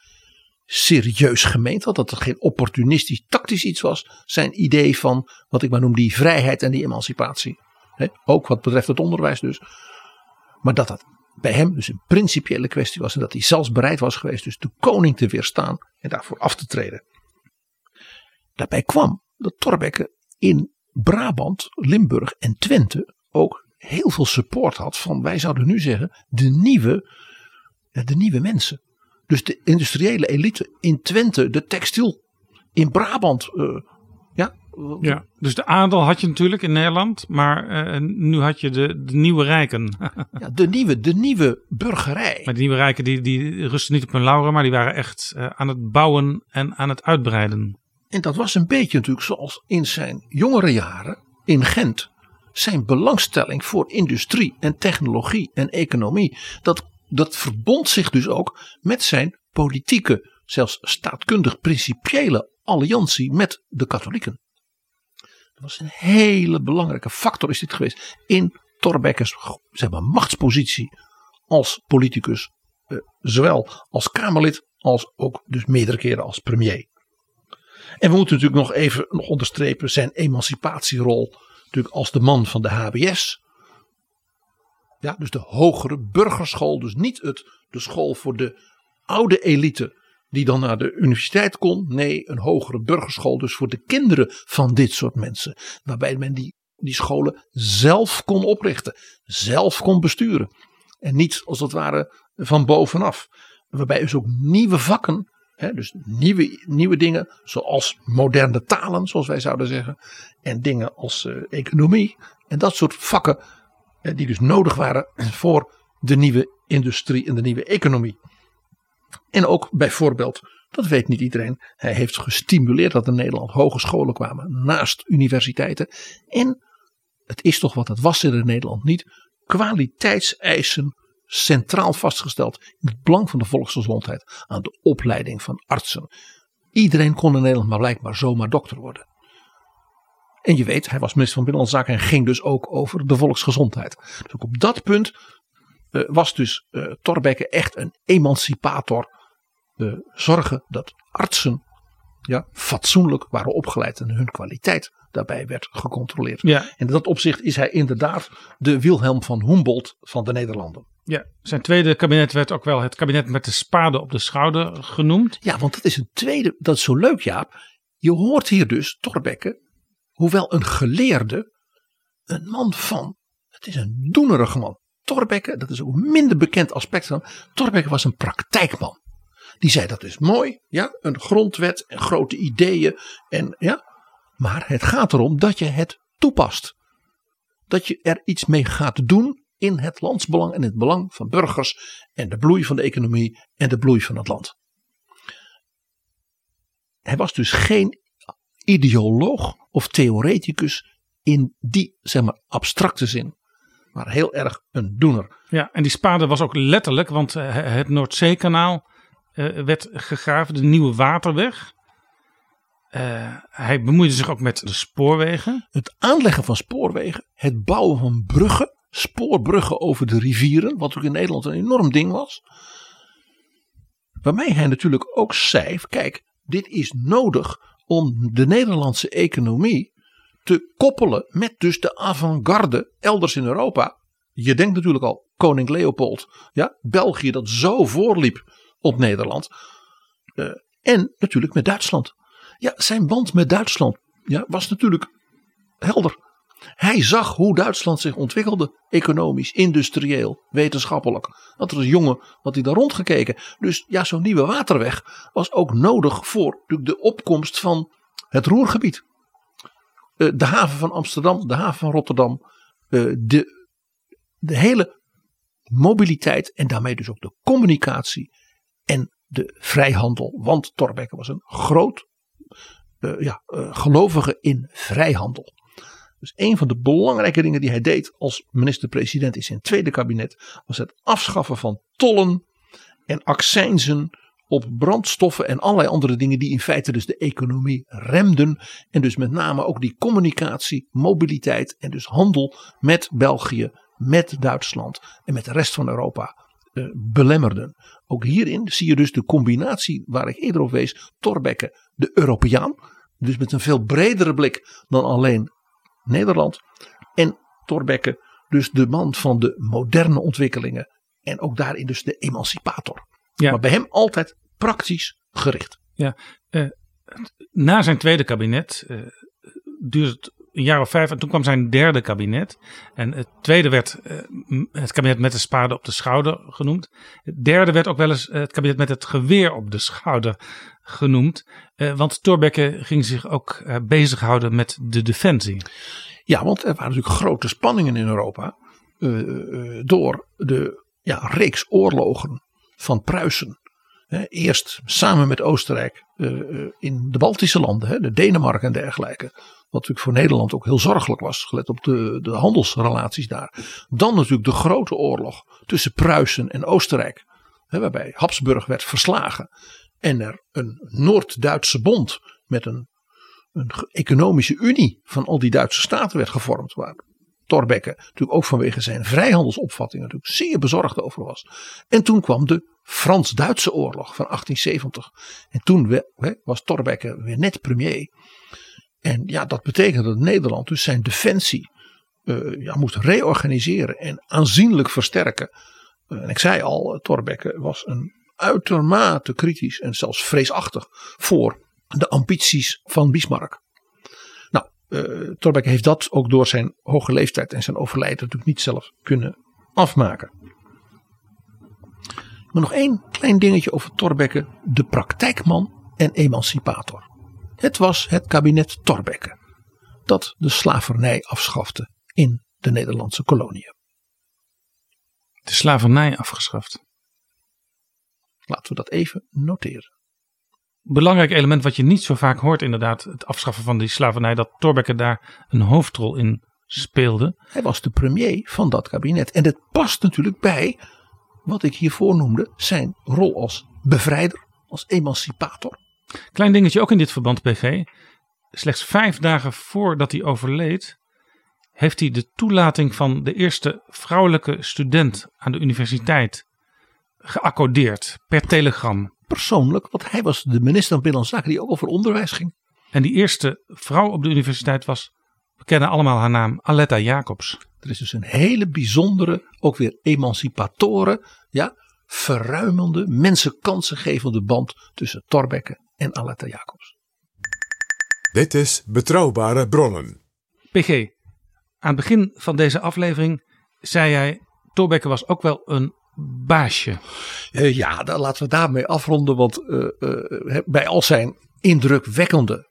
serieus gemeend had. Dat het geen opportunistisch tactisch iets was. Zijn idee van wat ik maar noem die vrijheid en die emancipatie. ook wat betreft het onderwijs dus. Maar dat dat bij hem dus een principiële kwestie was. En dat hij zelfs bereid was geweest dus de koning te weerstaan. En daarvoor af te treden. Daarbij kwam dat Thorbecke in Brabant, Limburg en Twente ook heel veel support had van, wij zouden nu zeggen, de nieuwe, de nieuwe mensen. Dus de industriële elite in Twente, de textiel in Brabant. Uh, ja, ja, dus de adel had je natuurlijk in Nederland, maar uh, nu had je de, de nieuwe rijken. ja, de nieuwe, de nieuwe burgerij. Maar die nieuwe rijken die, die rusten niet op hun lauren, maar die waren echt uh, aan het bouwen en aan het uitbreiden. En dat was een beetje natuurlijk zoals in zijn jongere jaren in Gent. Zijn belangstelling voor industrie en technologie en economie. Dat, dat verbond zich dus ook met zijn politieke, zelfs staatkundig principiële alliantie met de katholieken. Was een hele belangrijke factor is dit geweest in Thorbecke's zeg maar, machtspositie als politicus, eh, zowel als Kamerlid als ook dus meerdere keren als premier. En we moeten natuurlijk nog even nog onderstrepen zijn emancipatierol natuurlijk als de man van de HBS. Ja, dus de hogere burgerschool, dus niet het, de school voor de oude elite die dan naar de universiteit kon. Nee, een hogere burgerschool, dus voor de kinderen van dit soort mensen. Waarbij men die, die scholen zelf kon oprichten, zelf kon besturen. En niet als het ware van bovenaf. Waarbij dus ook nieuwe vakken, hè, dus nieuwe, nieuwe dingen, zoals moderne talen, zoals wij zouden zeggen. En dingen als uh, economie. En dat soort vakken, eh, die dus nodig waren voor de nieuwe industrie en de nieuwe economie. En ook bijvoorbeeld, dat weet niet iedereen, hij heeft gestimuleerd dat in Nederland hogescholen kwamen naast universiteiten. En het is toch wat het was in Nederland niet, kwaliteitseisen centraal vastgesteld in het belang van de volksgezondheid aan de opleiding van artsen. Iedereen kon in Nederland maar blijkbaar zomaar dokter worden. En je weet, hij was minister van Binnenlandse Zaken en ging dus ook over de volksgezondheid. Dus ook op dat punt uh, was dus uh, Thorbecke echt een emancipator. Uh, zorgen dat artsen ja, fatsoenlijk waren opgeleid en hun kwaliteit daarbij werd gecontroleerd. Ja. En in dat opzicht is hij inderdaad de Wilhelm van Humboldt van de Nederlanden. Ja, zijn tweede kabinet werd ook wel het kabinet met de spade op de schouder genoemd. Ja, want dat is een tweede, dat is zo leuk Jaap. Je hoort hier dus Thorbecke, hoewel een geleerde, een man van, het is een doenerige man. Thorbecke, dat is ook een minder bekend aspect van Thorbecke was een praktijkman. Die zei dat is mooi, ja, een grondwet en grote ideeën en ja, maar het gaat erom dat je het toepast. Dat je er iets mee gaat doen in het landsbelang en het belang van burgers en de bloei van de economie en de bloei van het land. Hij was dus geen ideoloog of theoreticus in die zeg maar abstracte zin maar heel erg een doener. Ja, en die spade was ook letterlijk, want eh, het Noordzeekanaal uh, werd gegraven, de nieuwe waterweg. Uh, hij bemoeide zich ook met de spoorwegen. Het aanleggen van spoorwegen, het bouwen van bruggen, spoorbruggen over de rivieren, wat ook in Nederland een enorm ding was. Waarmee hij natuurlijk ook zei: kijk, dit is nodig om de Nederlandse economie te koppelen met dus de avant-garde elders in Europa. Je denkt natuurlijk al koning Leopold, ja, België dat zo voorliep op Nederland. Uh, en natuurlijk met Duitsland. Ja, zijn band met Duitsland ja, was natuurlijk helder. Hij zag hoe Duitsland zich ontwikkelde, economisch, industrieel, wetenschappelijk. Dat was een jongen, had hij daar rondgekeken. Dus ja, zo'n nieuwe waterweg was ook nodig voor de opkomst van het Roergebied. Eh, de haven van Amsterdam, de haven van Rotterdam, eh, de, de hele mobiliteit en daarmee dus ook de communicatie en de vrijhandel. Want Thorbecke was een groot uh, ja, gelovige in vrijhandel. Dus een van de belangrijke dingen die hij deed als minister-president in zijn tweede kabinet was het afschaffen van tollen en accijnzen op brandstoffen en allerlei andere dingen die in feite dus de economie remden. En dus met name ook die communicatie, mobiliteit en dus handel met België, met Duitsland en met de rest van Europa eh, belemmerden. Ook hierin zie je dus de combinatie waar ik eerder op wees. Thorbecke, de Europeaan. Dus met een veel bredere blik dan alleen Nederland. En Thorbecke, dus de man van de moderne ontwikkelingen. En ook daarin dus de emancipator. Ja. Maar bij hem altijd praktisch gericht. Ja, uh, na zijn tweede kabinet uh, duurde het een jaar of vijf en toen kwam zijn derde kabinet. En het tweede werd uh, het kabinet met de spade op de schouder genoemd. Het derde werd ook wel eens het kabinet met het geweer op de schouder genoemd. want Thorbecke ging zich ook bezighouden met de defensie. Ja, want er waren natuurlijk grote spanningen in Europa. door de ja, reeks oorlogen van Pruisen eerst samen met Oostenrijk eh, eh, in de Baltische landen, de Denemarken en dergelijke. Wat natuurlijk voor Nederland ook heel zorgelijk was, gelet op de, de handelsrelaties daar. Dan natuurlijk de grote oorlog tussen Pruisen en Oostenrijk. waarbij Habsburg werd verslagen. En er een Noord-Duitse bond met een een economische unie van al die Duitse staten werd gevormd. Waar Thorbecke natuurlijk ook vanwege zijn vrijhandelsopvattingen natuurlijk zeer bezorgd over was. En toen kwam de Frans-Duitse oorlog van 1870. En toen was Thorbecke weer net premier. En ja, dat betekende dat Nederland dus zijn defensie uh, ja, moest reorganiseren en aanzienlijk versterken. Uh, en ik zei al, Thorbecke was een uitermate kritisch en zelfs vreesachtig voor de ambities van Bismarck. Uh, Thorbecke heeft dat ook door zijn hoge leeftijd en zijn overlijden natuurlijk niet zelf kunnen afmaken. Maar nog één klein dingetje over Thorbecke, de praktijkman en emancipator. Het was het kabinet Thorbecke dat de slavernij afschafte in de Nederlandse koloniën. De slavernij afgeschaft. Laten we dat even noteren. Belangrijk element wat je niet zo vaak hoort, inderdaad, het afschaffen van die slavernij, dat Thorbecke daar een hoofdrol in speelde. Hij was de premier van dat kabinet. En het past natuurlijk bij wat ik hiervoor noemde, zijn rol als bevrijder, als emancipator. Klein dingetje ook in dit verband, PG. Slechts vijf dagen voordat hij overleed, heeft hij de toelating van de eerste vrouwelijke student aan de universiteit geaccordeerd per telegram. Persoonlijk, want hij was de minister van Binnenlandse Zaken die ook over onderwijs ging. En die eerste vrouw op de universiteit was, we kennen allemaal haar naam, Aletta Jacobs. Er is dus een hele bijzondere, ook weer emancipatoren, ja, verruimende, mensen kansen gevende band tussen Thorbecke en Aletta Jacobs. Dit is Betrouwbare Bronnen. PG, aan het begin van deze aflevering zei jij, Thorbecke was ook wel een baasje. Uh, ja, dan laten we daarmee afronden, want uh, uh, bij al zijn indrukwekkende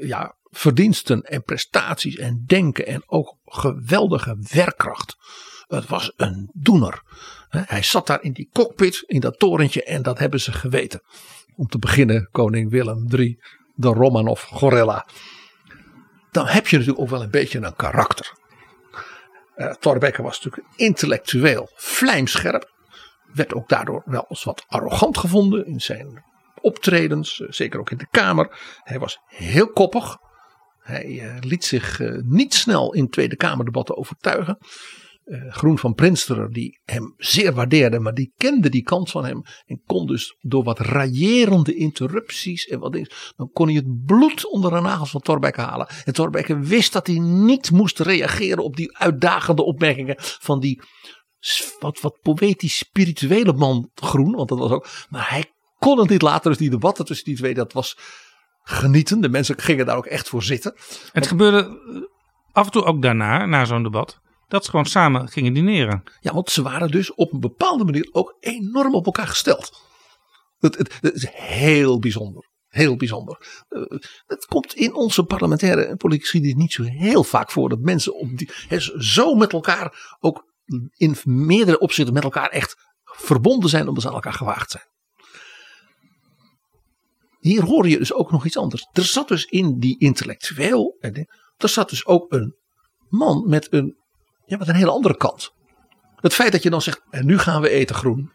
ja, verdiensten en prestaties en denken en ook geweldige werkkracht. Het was een doener. Hij zat daar in die cockpit, in dat torentje en dat hebben ze geweten. Om te beginnen koning Willem III, de Romanov gorilla. Dan heb je natuurlijk ook wel een beetje een karakter. Uh, Thorbecke was natuurlijk intellectueel vlijmscherp. Werd ook daardoor wel eens wat arrogant gevonden in zijn optredens. Eh, zeker ook in de Kamer. Hij was heel koppig. Hij uh, liet zich niet snel in Tweede Kamerdebatten overtuigen. Groen van Prinsterer, die hem zeer waardeerde, maar die kende die kant van hem. En kon dus door wat raillerende interrupties en wat dingen, dan kon hij het bloed onder de nagels van Thorbecke halen. En Thorbecke wist dat hij niet moest reageren op die uitdagende opmerkingen van die wat, wat poëtisch spirituele man Groen. Want dat was ook, maar hij kon het niet laten. Dus die debatten tussen die twee, dat was genieten. De mensen gingen daar ook echt voor zitten. Het gebeurde af en toe ook daarna, na zo'n debat dat ze gewoon samen gingen dineren. Ja, want ze waren dus op een bepaalde manier ook enorm op elkaar gesteld. Het, het, is heel bijzonder. Heel bijzonder. Uh, het komt in onze parlementaire en politieke geschiedenis niet zo heel vaak voor dat mensen op die, he, zo met elkaar ook in meerdere opzichten met elkaar echt verbonden zijn omdat ze aan elkaar gewaagd zijn. Hier hoor je dus ook nog iets anders. Er zat dus in die intellectueel, er zat dus ook een man met een ja, met een hele andere kant. Het feit dat je dan zegt, en nu gaan we eten groen.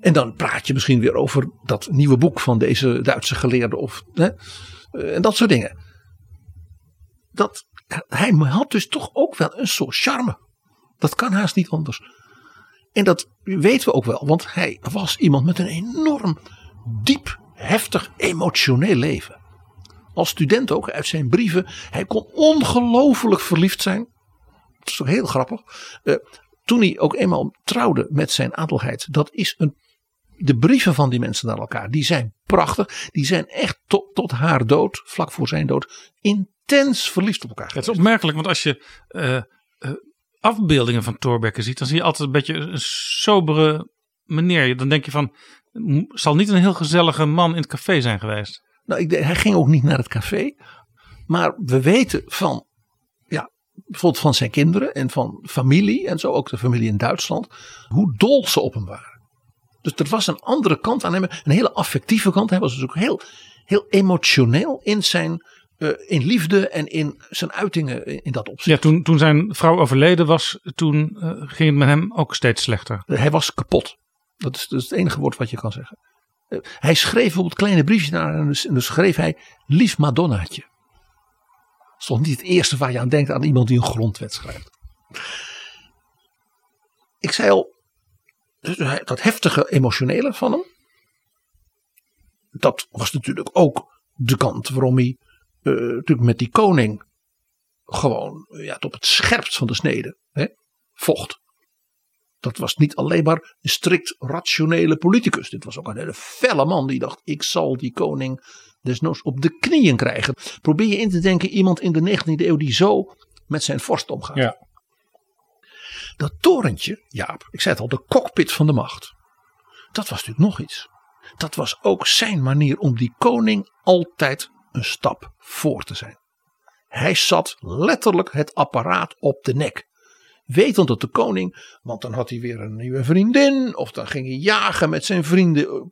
En dan praat je misschien weer over dat nieuwe boek van deze Duitse geleerde. Of, hè, eh, en dat soort dingen. Dat, hij had dus toch ook wel een soort charme. Dat kan haast niet anders. En dat weten we ook wel, want hij was iemand met een enorm diep, heftig, emotioneel leven als student ook uit zijn brieven. Hij kon ongelooflijk verliefd zijn. Dat is toch heel grappig. Uh, toen hij ook eenmaal trouwde met zijn adelheid. Dat is een. De brieven van die mensen naar elkaar. Die zijn prachtig. Die zijn echt tot, haar dood. Vlak voor zijn dood. Intens verliefd op elkaar. Het is opmerkelijk. Want als je uh, uh, afbeeldingen van Thorbecke ziet. Dan zie je altijd een beetje een sobere meneer. Dan denk je van. Zal niet een heel gezellige man in het café zijn geweest. Nou, ik, hij ging ook niet naar het café. Maar we weten van, ja, bijvoorbeeld van zijn kinderen en van familie en zo, ook de familie in Duitsland, hoe dol ze op hem waren. Dus er was een andere kant aan hem, een hele affectieve kant. Hij was dus ook heel, heel emotioneel in zijn uh, in liefde en in zijn uitingen in dat opzicht. Ja, toen, toen zijn vrouw overleden was, toen uh, ging het met hem ook steeds slechter. Hij was kapot. Dat is, dat is het enige woord wat je kan zeggen. Eh, hij schreef bijvoorbeeld kleine briefjes naar haar en dus, en dus schreef hij lief Madonnaatje. Dat is toch niet het eerste waar je aan denkt aan iemand die een grondwet schrijft. Ik zei al, dus dat heftige emotionele van hem. Dat was natuurlijk ook de kant waarom hij eh, natuurlijk met die koning gewoon ja, tot op het scherpst van de snede hè, vocht. Dat was niet alleen maar een strikt rationele politicus. Dit was ook een hele felle man die dacht: ik zal die koning desnoods op de knieën krijgen. Probeer je in te denken iemand in de 19e eeuw die zo met zijn vorst omgaat. Ja. Dat torentje, Jaap, ik zei het al, de cockpit van de macht. Dat was natuurlijk nog iets. Dat was ook zijn manier om die koning altijd een stap voor te zijn. Hij zat letterlijk het apparaat op de nek. Wetend dat de koning, want dan had hij weer een nieuwe vriendin, of dan ging hij jagen met zijn vrienden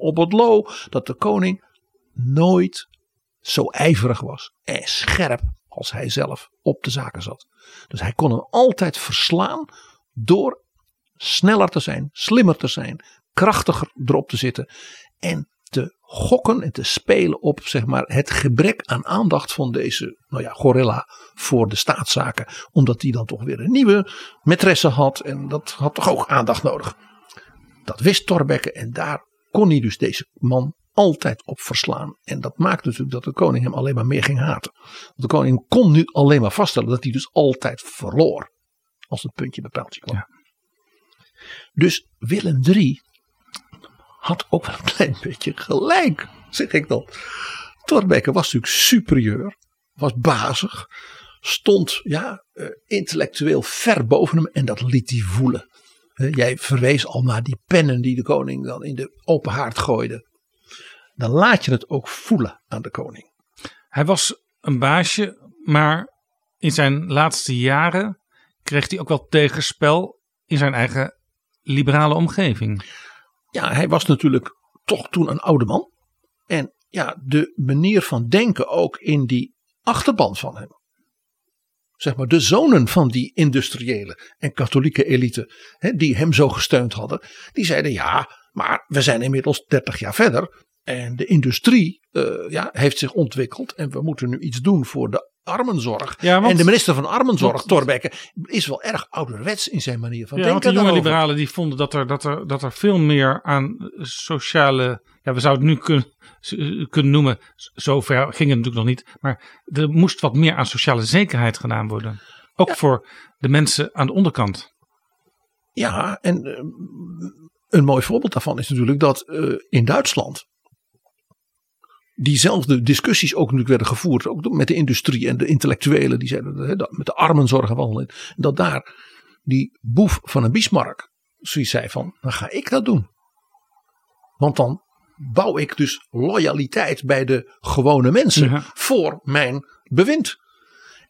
op, het lo, dat de koning nooit zo ijverig was en scherp als hij zelf op de zaken zat. Dus hij kon hem altijd verslaan door sneller te zijn, slimmer te zijn, krachtiger erop te zitten en gokken en te spelen op zeg maar, het gebrek aan aandacht van deze nou ja, gorilla voor de staatszaken. Omdat hij dan toch weer een nieuwe maîtresse had en dat had toch ook aandacht nodig. Dat wist Thorbecke en daar kon hij dus deze man altijd op verslaan. En dat maakte natuurlijk dat de koning hem alleen maar meer ging haten. Want de koning kon nu alleen maar vaststellen dat hij dus altijd verloor. Als het puntje bij paaltje kwam. Ja. Dus Willem III had ook wel een klein beetje gelijk, zeg ik dan. Thorbecke was natuurlijk superieur, was bazig, stond ja, eh, intellectueel ver boven hem en dat liet hij voelen. Jij verwees al naar die pennen die de koning dan in de open haard gooide. Dan laat je het ook voelen aan de koning. Hij was een baasje, maar in zijn laatste jaren kreeg hij ook wel tegenspel in zijn eigen liberale omgeving. Ja, hij was natuurlijk toch toen een oude man. En ja, de manier van denken ook in die achterban van hem. Zeg maar de zonen van die industriële en katholieke elite, hè, die hem zo gesteund hadden, die zeiden ja, maar we zijn inmiddels 30 jaar verder. En de industrie eh, ja, heeft zich ontwikkeld en we moeten nu iets doen voor de armenzorg. Ja, want- en de minister van Armenzorg, Thorbecke, is wel erg ouderwets in zijn manier van Ja, denken. want de jonge liberalen die vonden dat er, dat, er, dat er veel meer aan sociale. Ja, we zouden het nu kunnen, kunnen noemen. Zover ging het natuurlijk nog niet. Maar er moest wat meer aan sociale zekerheid gedaan worden. Ook voor de mensen aan de onderkant. Ja, en eh, een mooi voorbeeld daarvan is natuurlijk dat eh, in Duitsland diezelfde discussies ook natuurlijk werden gevoerd, ook met de industrie en de intellectuelen, die zeiden dat met de armenzorgen van dat daar die boef van een Bismarck zoiets zei van, dan ga ik dat doen. Want dan bouw ik dus loyaliteit bij de gewone mensen Ja. voor mijn bewind.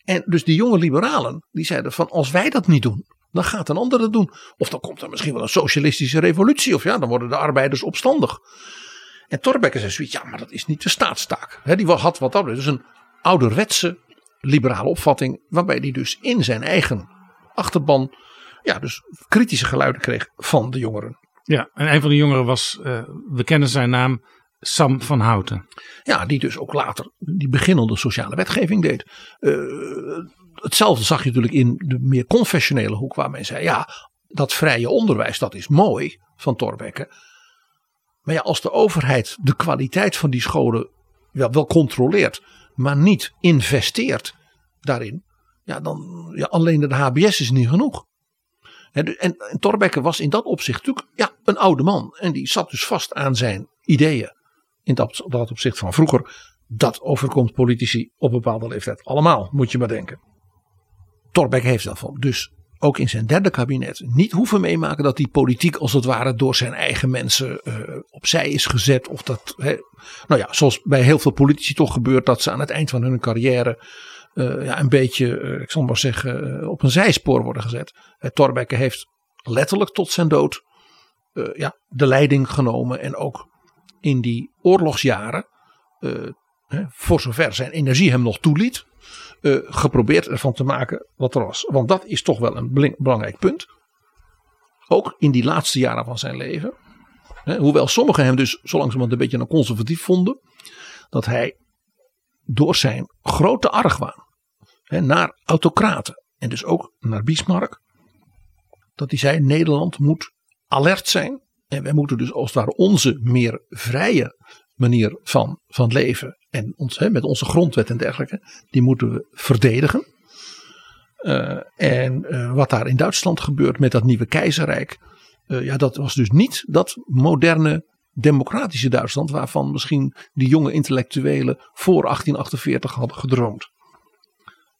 En dus die jonge liberalen, die zeiden van als wij dat niet doen, dan gaat een ander het doen. Of dan komt er misschien wel een socialistische revolutie. Of ja, dan worden de arbeiders opstandig. En Thorbecke zei zoiets, ja, maar dat is niet de staatstaak. He, die had wat dat betreft dus een ouderwetse liberale opvatting. Waarbij hij dus in zijn eigen achterban, ja, dus kritische geluiden kreeg van de jongeren. Ja, en een van de jongeren was, eh, we kennen zijn naam, Sam van Houten. Ja, die dus ook later die beginnende sociale wetgeving deed. Eh, hetzelfde zag je natuurlijk in de meer confessionele hoek, waar men zei: ja, dat vrije onderwijs, dat is mooi van Thorbecke. Maar ja, als de overheid de kwaliteit van die scholen ja, wel controleert, maar niet investeert daarin, ja, dan ja, alleen de HBS is niet genoeg. En, en, en Thorbecke was in dat opzicht natuurlijk ja, een oude man. En die zat dus vast aan zijn ideeën in dat, opzicht van vroeger. Dat overkomt politici op bepaalde leeftijd. Allemaal, moet je maar denken. Thorbecke heeft daarvan dus ook in zijn derde kabinet niet hoeven meemaken dat die politiek als het ware door zijn eigen mensen uh, opzij is gezet. Of dat, hè, nou ja, zoals bij heel veel politici toch gebeurt, dat ze aan het eind van hun carrière uh, ja, een beetje, uh, ik zal maar zeggen, op een zijspoor worden gezet. Uh, Thorbecke heeft letterlijk tot zijn dood ja, de leiding genomen en ook in die oorlogsjaren, voor zover zijn energie hem nog toeliet, uh, geprobeerd ervan te maken wat er was. Want dat is toch wel een belangrijk punt. Ook in die laatste jaren van zijn leven. Hoewel sommigen hem dus zo langzamerhand een beetje een conservatief vonden. Dat hij door zijn grote argwaan naar autocraten en dus ook naar Bismarck. Dat hij zei Nederland moet alert zijn. En wij moeten dus als het ware onze meer vrije manier van, van leven. En ons, hè, met onze grondwet en dergelijke. Die moeten we verdedigen. Uh, en uh, wat daar in Duitsland gebeurt met dat nieuwe keizerrijk. Uh, ja, dat was dus niet dat moderne democratische Duitsland. Waarvan misschien die jonge intellectuelen voor 1848 hadden gedroomd.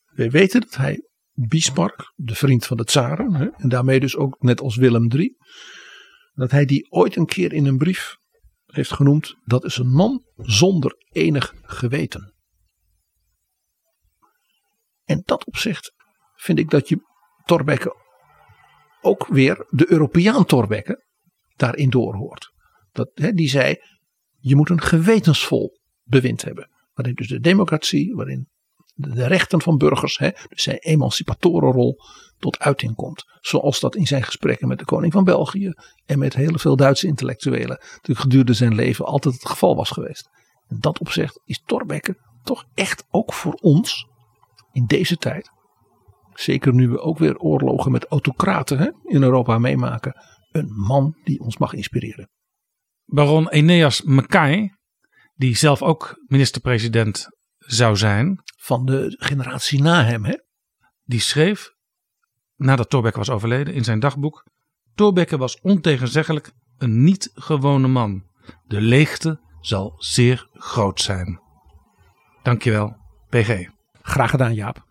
Wij weten dat hij Bismarck, de vriend van de tsaren. Hè, en daarmee dus ook net als Willem III. Dat hij die ooit een keer in een brief heeft genoemd. Dat is een man zonder enig geweten. En dat opzicht vind ik dat je Thorbecke ook weer de Europeaan Thorbecke daarin doorhoort. Dat, hè, die zei, je moet een gewetensvol bewind hebben. Waarin dus de democratie, waarin de rechten van burgers, hè, dus zijn emancipatorenrol, tot uiting komt. Zoals dat in zijn gesprekken met de koning van België en met heel veel Duitse intellectuelen natuurlijk gedurende zijn leven altijd het geval was geweest. Dat opzicht is Thorbecke toch echt ook voor ons in deze tijd Zeker nu we ook weer oorlogen met autocraten hè, in Europa meemaken. Een man die ons mag inspireren. Baron Eneas Mackay, die zelf ook minister-president zou zijn. Van de generatie na hem, hè? Die schreef, nadat Thorbecke was overleden, in zijn dagboek. Thorbecke was ontegenzeggelijk een niet gewone man. De leegte zal zeer groot zijn. Dankjewel, PG. Graag gedaan, Jaap.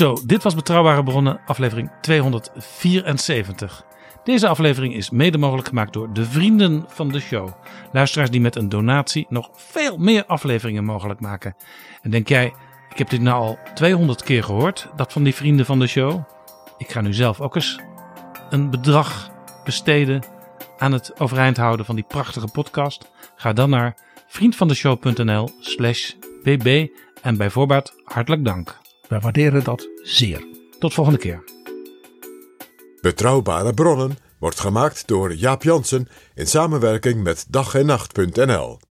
Zo, dit was Betrouwbare Bronnen, aflevering 274. Deze aflevering is mede mogelijk gemaakt door de vrienden van de show. Luisteraars die met een donatie nog veel meer afleveringen mogelijk maken. En denk jij, ik heb dit nou al 200 keer gehoord, dat van die vrienden van de show. Ik ga nu zelf ook eens een bedrag besteden aan het overeind houden van die prachtige podcast. Ga dan naar vriendvandeshow.nl slash bb en bij voorbaat hartelijk dank. Wij waarderen dat zeer. Tot volgende keer. Betrouwbare bronnen wordt gemaakt door Jaap Jansen in samenwerking met dag en nacht.nl.